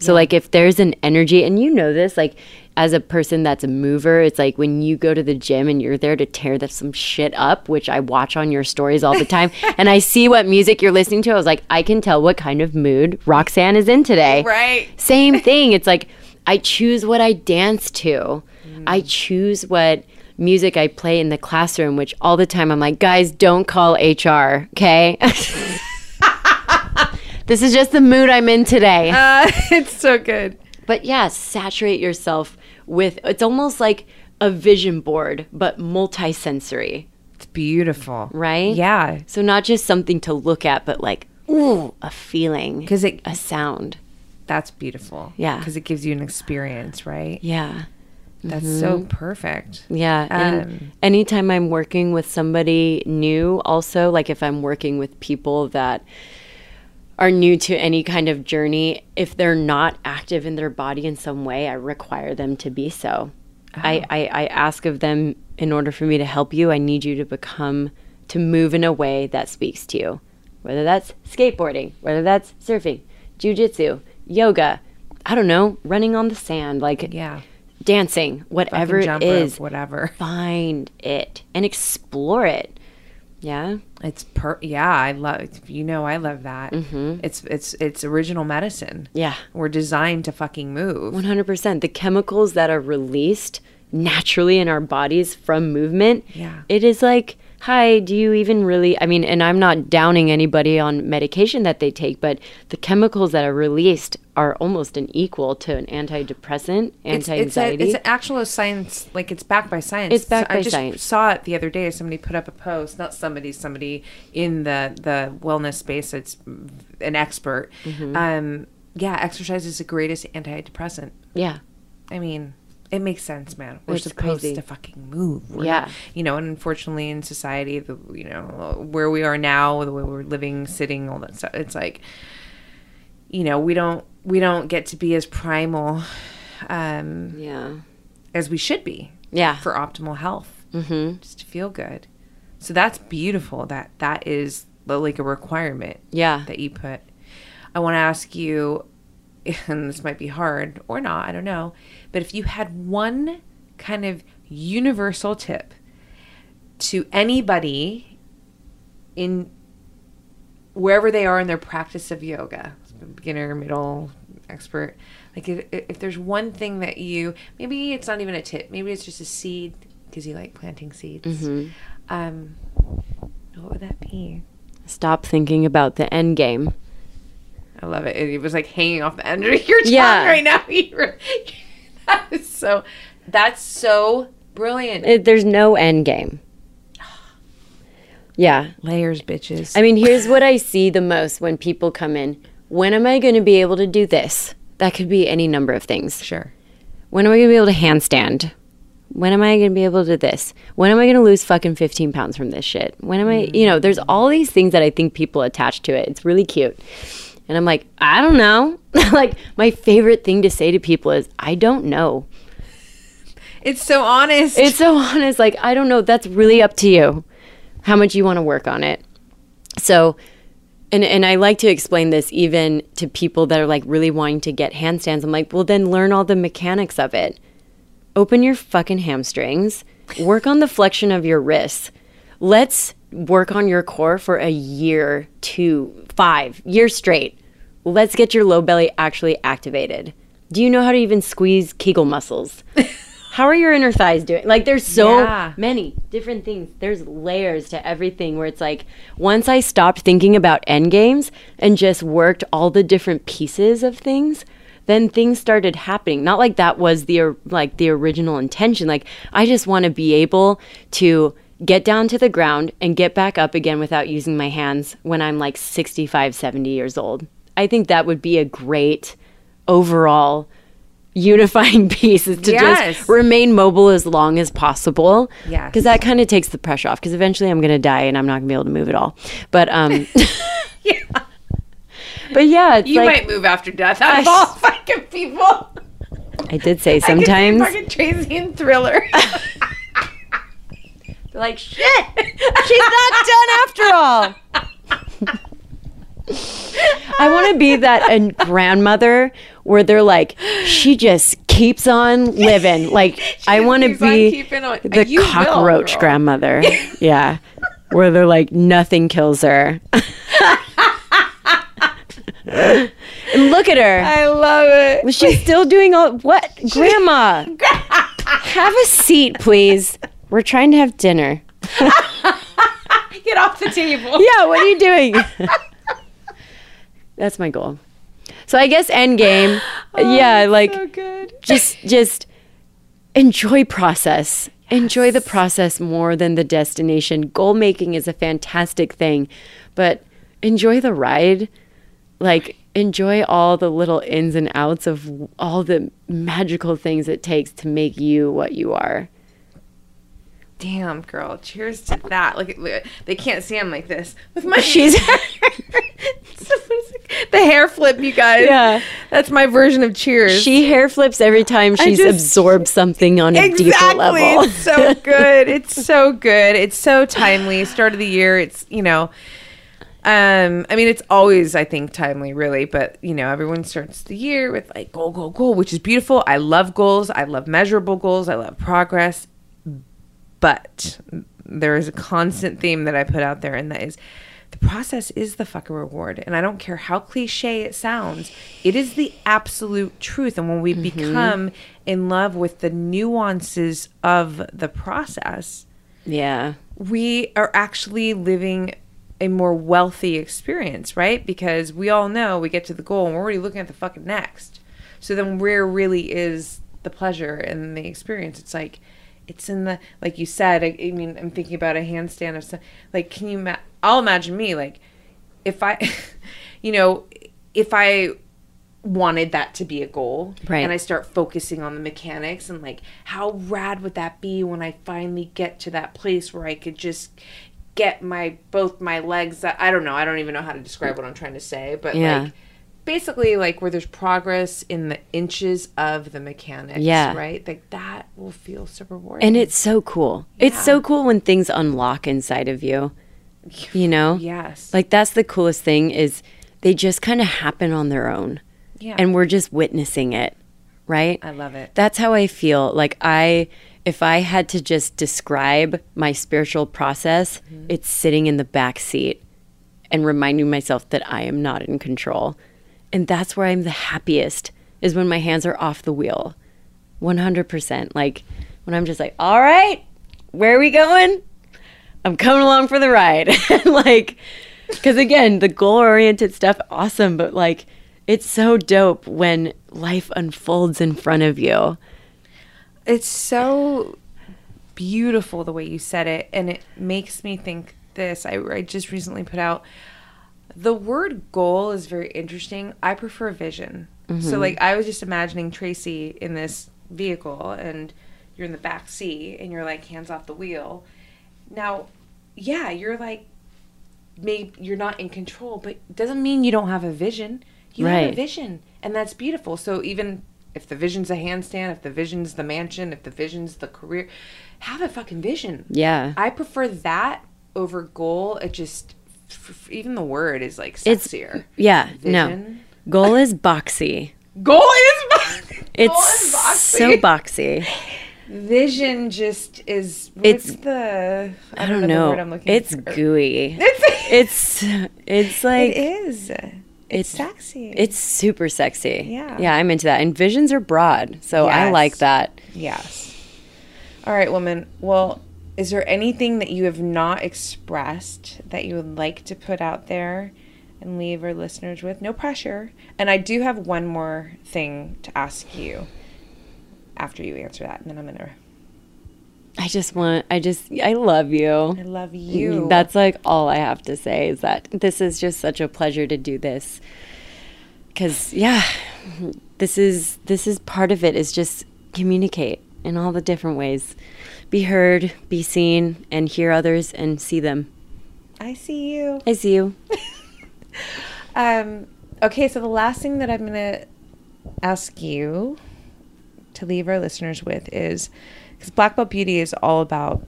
So like if there's an energy and you know this like as a person that's a mover, it's like when you go to the gym and you're there to tear that some shit up, which I watch on your stories all the time, and I see what music you're listening to. I was like, I can tell what kind of mood Roxanne is in today. Right. Same thing. It's like I choose what I dance to. I choose what music I play in the classroom, which all the time I'm like, guys, don't call HR, okay? this is just the mood I'm in today. uh, it's so good But yeah, saturate yourself with it's almost like a vision board, but multi-sensory, it's beautiful right? yeah So not just something to look at, but like, ooh, a feeling, 'Cause it- a sound. that's beautiful Yeah. because it gives you an experience right Yeah. that's so perfect Yeah. And Um, anytime I'm working with somebody new, also, like if I'm working with people that are new to any kind of journey, if they're not active in their body in some way, I require them to be so. Uh-huh. I, I, I ask of them, in order for me to help you, I need you to become, to move in a way that speaks to you. Whether that's skateboarding, whether that's surfing, jujitsu, yoga, I don't know, running on the sand, like yeah dancing, whatever it rope, whatever find it and explore it. Yeah. It's per yeah, I love you know I love that. Mm-hmm. It's it's it's original medicine. Yeah. We're designed to fucking move. 100%. The chemicals that are released naturally in our bodies from movement. Yeah. It is like, hi, do you even really? I mean, and I'm not downing anybody on medication that they take, but the chemicals that are released are almost an equal to an antidepressant, It's, anti it's, anxiety. it's an actual science, like it's backed by science. It's backed I by just science. saw it the other day. Somebody put up a post, not somebody, somebody in the the wellness space. It's an expert. Mm-hmm. Um, yeah, exercise is the greatest antidepressant. yeah. I mean, it makes sense, man. We're It's supposed crazy. to fucking move. We're Yeah. you know, and unfortunately in society, the you know where we are now, the way we're living, sitting, all that stuff. It's like, you know, we don't we don't get to be as primal um, Yeah. as we should be Yeah. for optimal health, Mm-hmm. just to feel good. So that's beautiful. That that is like a requirement Yeah. that you put. I want to ask you, and this might be hard or not, I don't know, but if you had one kind of universal tip to anybody in wherever they are in their practice of yoga, beginner, middle, expert, like if, if there's one thing that you, maybe it's not even a tip, maybe it's just a seed because you like planting seeds. Um, what would that be? Stop thinking about the end game. I love it. It was like hanging off the end of your tongue Yeah. right now. You're- that is so. That's so brilliant. It, there's no end game. Yeah. Layers, bitches. I mean, here's what I see the most when people come in. When am I going to be able to do this? That could be any number of things. sure. When am I going to be able to handstand? When am I going to be able to do this? When am I going to lose fucking 15 pounds from this shit? When am I, mm. you know, there's all these things that I think people attach to it. It's really cute. And I'm like, I don't know. like, my favorite thing to say to people is, I don't know. It's so honest. It's so honest. Like, I don't know. That's really up to you how much you want to work on it. So, and, and I like to explain this even to people that are like really wanting to get handstands. I'm like, well, then learn all the mechanics of it. Open your fucking hamstrings, work on the flexion of your wrists. Let's work on your core for a year, two, five years straight. Let's get your low belly actually activated. Do you know how to even squeeze Kegel muscles? How are your inner thighs doing? Like, there's so Yeah. many different things. There's layers to everything where it's like, once I stopped thinking about end games and just worked all the different pieces of things, then things started happening. Not like that was the like the original intention. Like I just want to be able to get down to the ground and get back up again without using my hands when I'm like 65, 70 years old. I think that would be a great overall unifying piece is to Yes. just remain mobile as long as possible. Yeah. Because that kind of takes the pressure off because eventually I'm going to die and I'm not going to be able to move at all. But um yeah. but yeah, it's You like might move after death out of I- all fucking people. I did say sometimes. I could see sometimes fucking Tracy and Thriller. Like shit. She's not done after all. I want to be that and grandmother where they're like, she just keeps on living. Like I want to be the You cockroach girl. grandmother. yeah, where they're like, nothing kills her. and look at her. I love it. She's still doing all what? Grandma, have a seat, please. We're trying to have dinner. Get off the table. Yeah, what are you doing? That's my goal. So I guess end game. Oh, yeah, like So just just enjoy process. Enjoy the process more than the destination. Goal making is a fantastic thing, but enjoy the ride. Like enjoy all the little ins and outs of all the magical things it takes to make you what you are. Damn, girl. Cheers to that. Look at look, they can't see I'm like this with my She's- the hair flip, you guys. Yeah. That's my version of cheers. She hair flips every time she's just- absorbed something on a deeper exactly. level. It's so good. It's so good. It's so timely. Start of the year. It's you know. Um, I mean, it's always I think timely, really. But you know, everyone starts the year with like goal, goal, goal, which is beautiful. I love goals. I love measurable goals. I love progress. But there is a constant theme that I put out there, and that is the process is the fucking reward. And I don't care how cliche it sounds, it is the absolute truth. And when we mm-hmm. become in love with the nuances of the process, yeah. we are actually living a more wealthy experience, right? Because we all know we get to the goal and we're already looking at the fucking next. So then where really is the pleasure and the experience? It's like it's in the like you said. I, I mean, I'm thinking about a handstand of some, like. Can you? Ma- I'll imagine me like if I, you know, if I wanted that to be a goal Right. and I start focusing on the mechanics and like how rad would that be when I finally get to that place where I could just get my both my legs I don't know I don't even know how to describe what I'm trying to say but Yeah. like basically like where there's progress in the inches of the mechanics Yeah. right like that will feel so rewarding And it's so cool. It's so cool when things unlock inside of you. You know? yes Like that's the coolest thing is they just kind of happen on their own. yeah And we're just witnessing it, right? I love it That's how I feel. Like I if I had to just describe my spiritual process, mm-hmm. it's sitting in the back seat and reminding myself that I am not in control. And that's where I'm the happiest is when my hands are off the wheel. 100%. Like when I'm just like, "All right, where are we going?" I'm coming along for the ride. like Because again, the goal oriented stuff, awesome, but like it's so dope when life unfolds in front of you. It's so beautiful the way you said it, and it makes me think this. I, I just recently put out the word goal is very interesting. I prefer vision. So, mm-hmm. like, I was just imagining Tracy in this vehicle, and you're in the back seat, and you're like hands off the wheel. Now, yeah, you're like maybe you're not in control, but doesn't mean you don't have a vision. You have a vision, and that's beautiful. So even if the vision's a handstand, if the vision's the mansion, if the vision's the career, have a fucking vision. Yeah. I prefer that over goal. It just even the word is like It's sexier. yeah, no. Goal is boxy. Goal is boxy. It's Goal is boxy. so boxy. vision. Just is It's- the I I don't, don't know, the know. word I'm looking It's for. gooey. It's It's it's like it is. It's, it's- sexy. it's super sexy. Yeah. Yeah, I'm into that. And visions are broad, so I like that. Yes. All right, woman. Well, is there anything that you have not expressed that you would like to put out there and leave our listeners with? No pressure. And I do have one more thing to ask you after you answer that, and then I'm gonna. I just want I just I love you. I love you. That's like all I have to say is that this is just such a pleasure to do this. Cuz yeah, this is this is part of it is just communicate in all the different ways. Be heard, be seen and hear others and see them. I see you. I see you. Um. Okay, so the last thing that I'm gonna ask you to leave our listeners with is because Black Belt Beauty is all about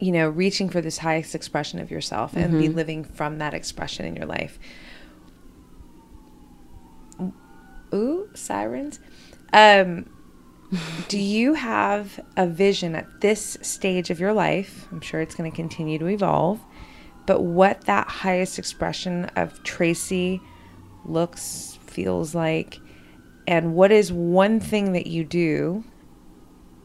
you know reaching for this highest expression of yourself and be living from that expression in your life. Ooh, sirens. Um, do you have a vision at this stage of your life? I'm sure it's going to continue to evolve, but what that highest expression of Tracy looks, feels like, and what is one thing that you do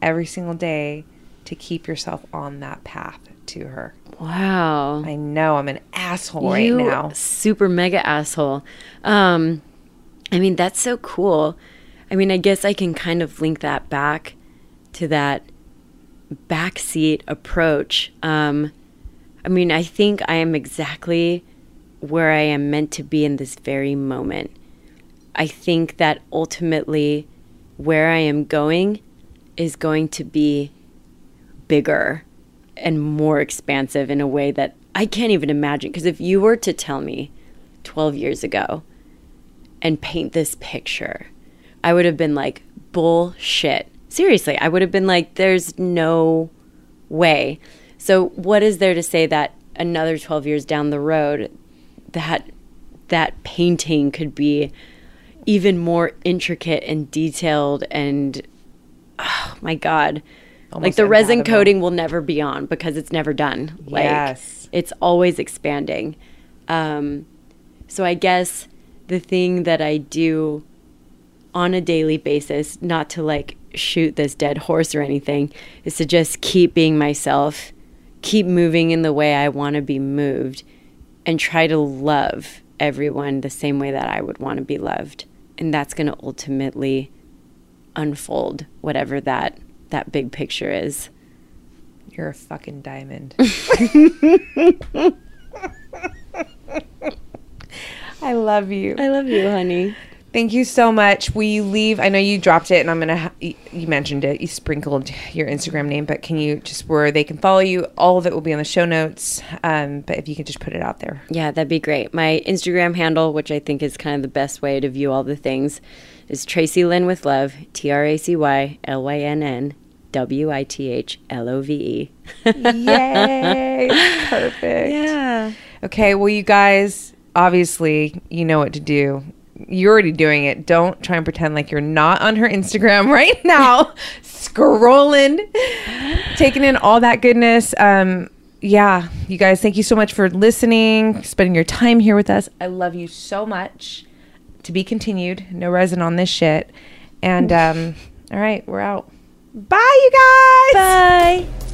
every single day to keep yourself on that path to her? Wow. I know I'm an asshole right now. super mega asshole. Um, I mean, that's so cool. I mean, I guess I can kind of link that back to that backseat approach. Um, I mean, I think I am exactly where I am meant to be in this very moment. I think that ultimately where I am going is going to be bigger and more expansive in a way that I can't even imagine. Because if you were to tell me 12 years ago and paint this picture, I would have been like, bullshit. Seriously, I would have been like, there's no way. So, what is there to say that another 12 years down the road, that that painting could be even more intricate and detailed and oh my god like Almost the resin coating will never be on because it's never done like Yes. it's always expanding um, so i guess the thing that i do on a daily basis not to like shoot this dead horse or anything is to just keep being myself keep moving in the way i want to be moved and try to love everyone the same way that I would want to be loved. And that's going to ultimately unfold whatever that that big picture is. You're a fucking diamond. I love you. I love you, honey. Thank you so much. Will you leave? I know you dropped it, and I'm gonna. Ha- you you mentioned it. You sprinkled your Instagram name, but can you just where they can follow you? All of it will be on the show notes. Um, but if you could just put it out there. Yeah, that'd be great. My Instagram handle, which I think is kind of the best way to view all the things, is Tracy Lynn with Love, T R A C Y L Y N N W I T H L O V E. Yay! Perfect. Yeah. Okay, well, you guys, obviously, you know what to do. You're already doing it. Don't try and pretend like you're not on her Instagram right now, scrolling, taking in all that goodness. Um, yeah, you guys, thank you so much for listening, spending your time here with us. I love you so much. To be continued. No resin on this shit. And um, all right, we're out. Bye, you guys. Bye.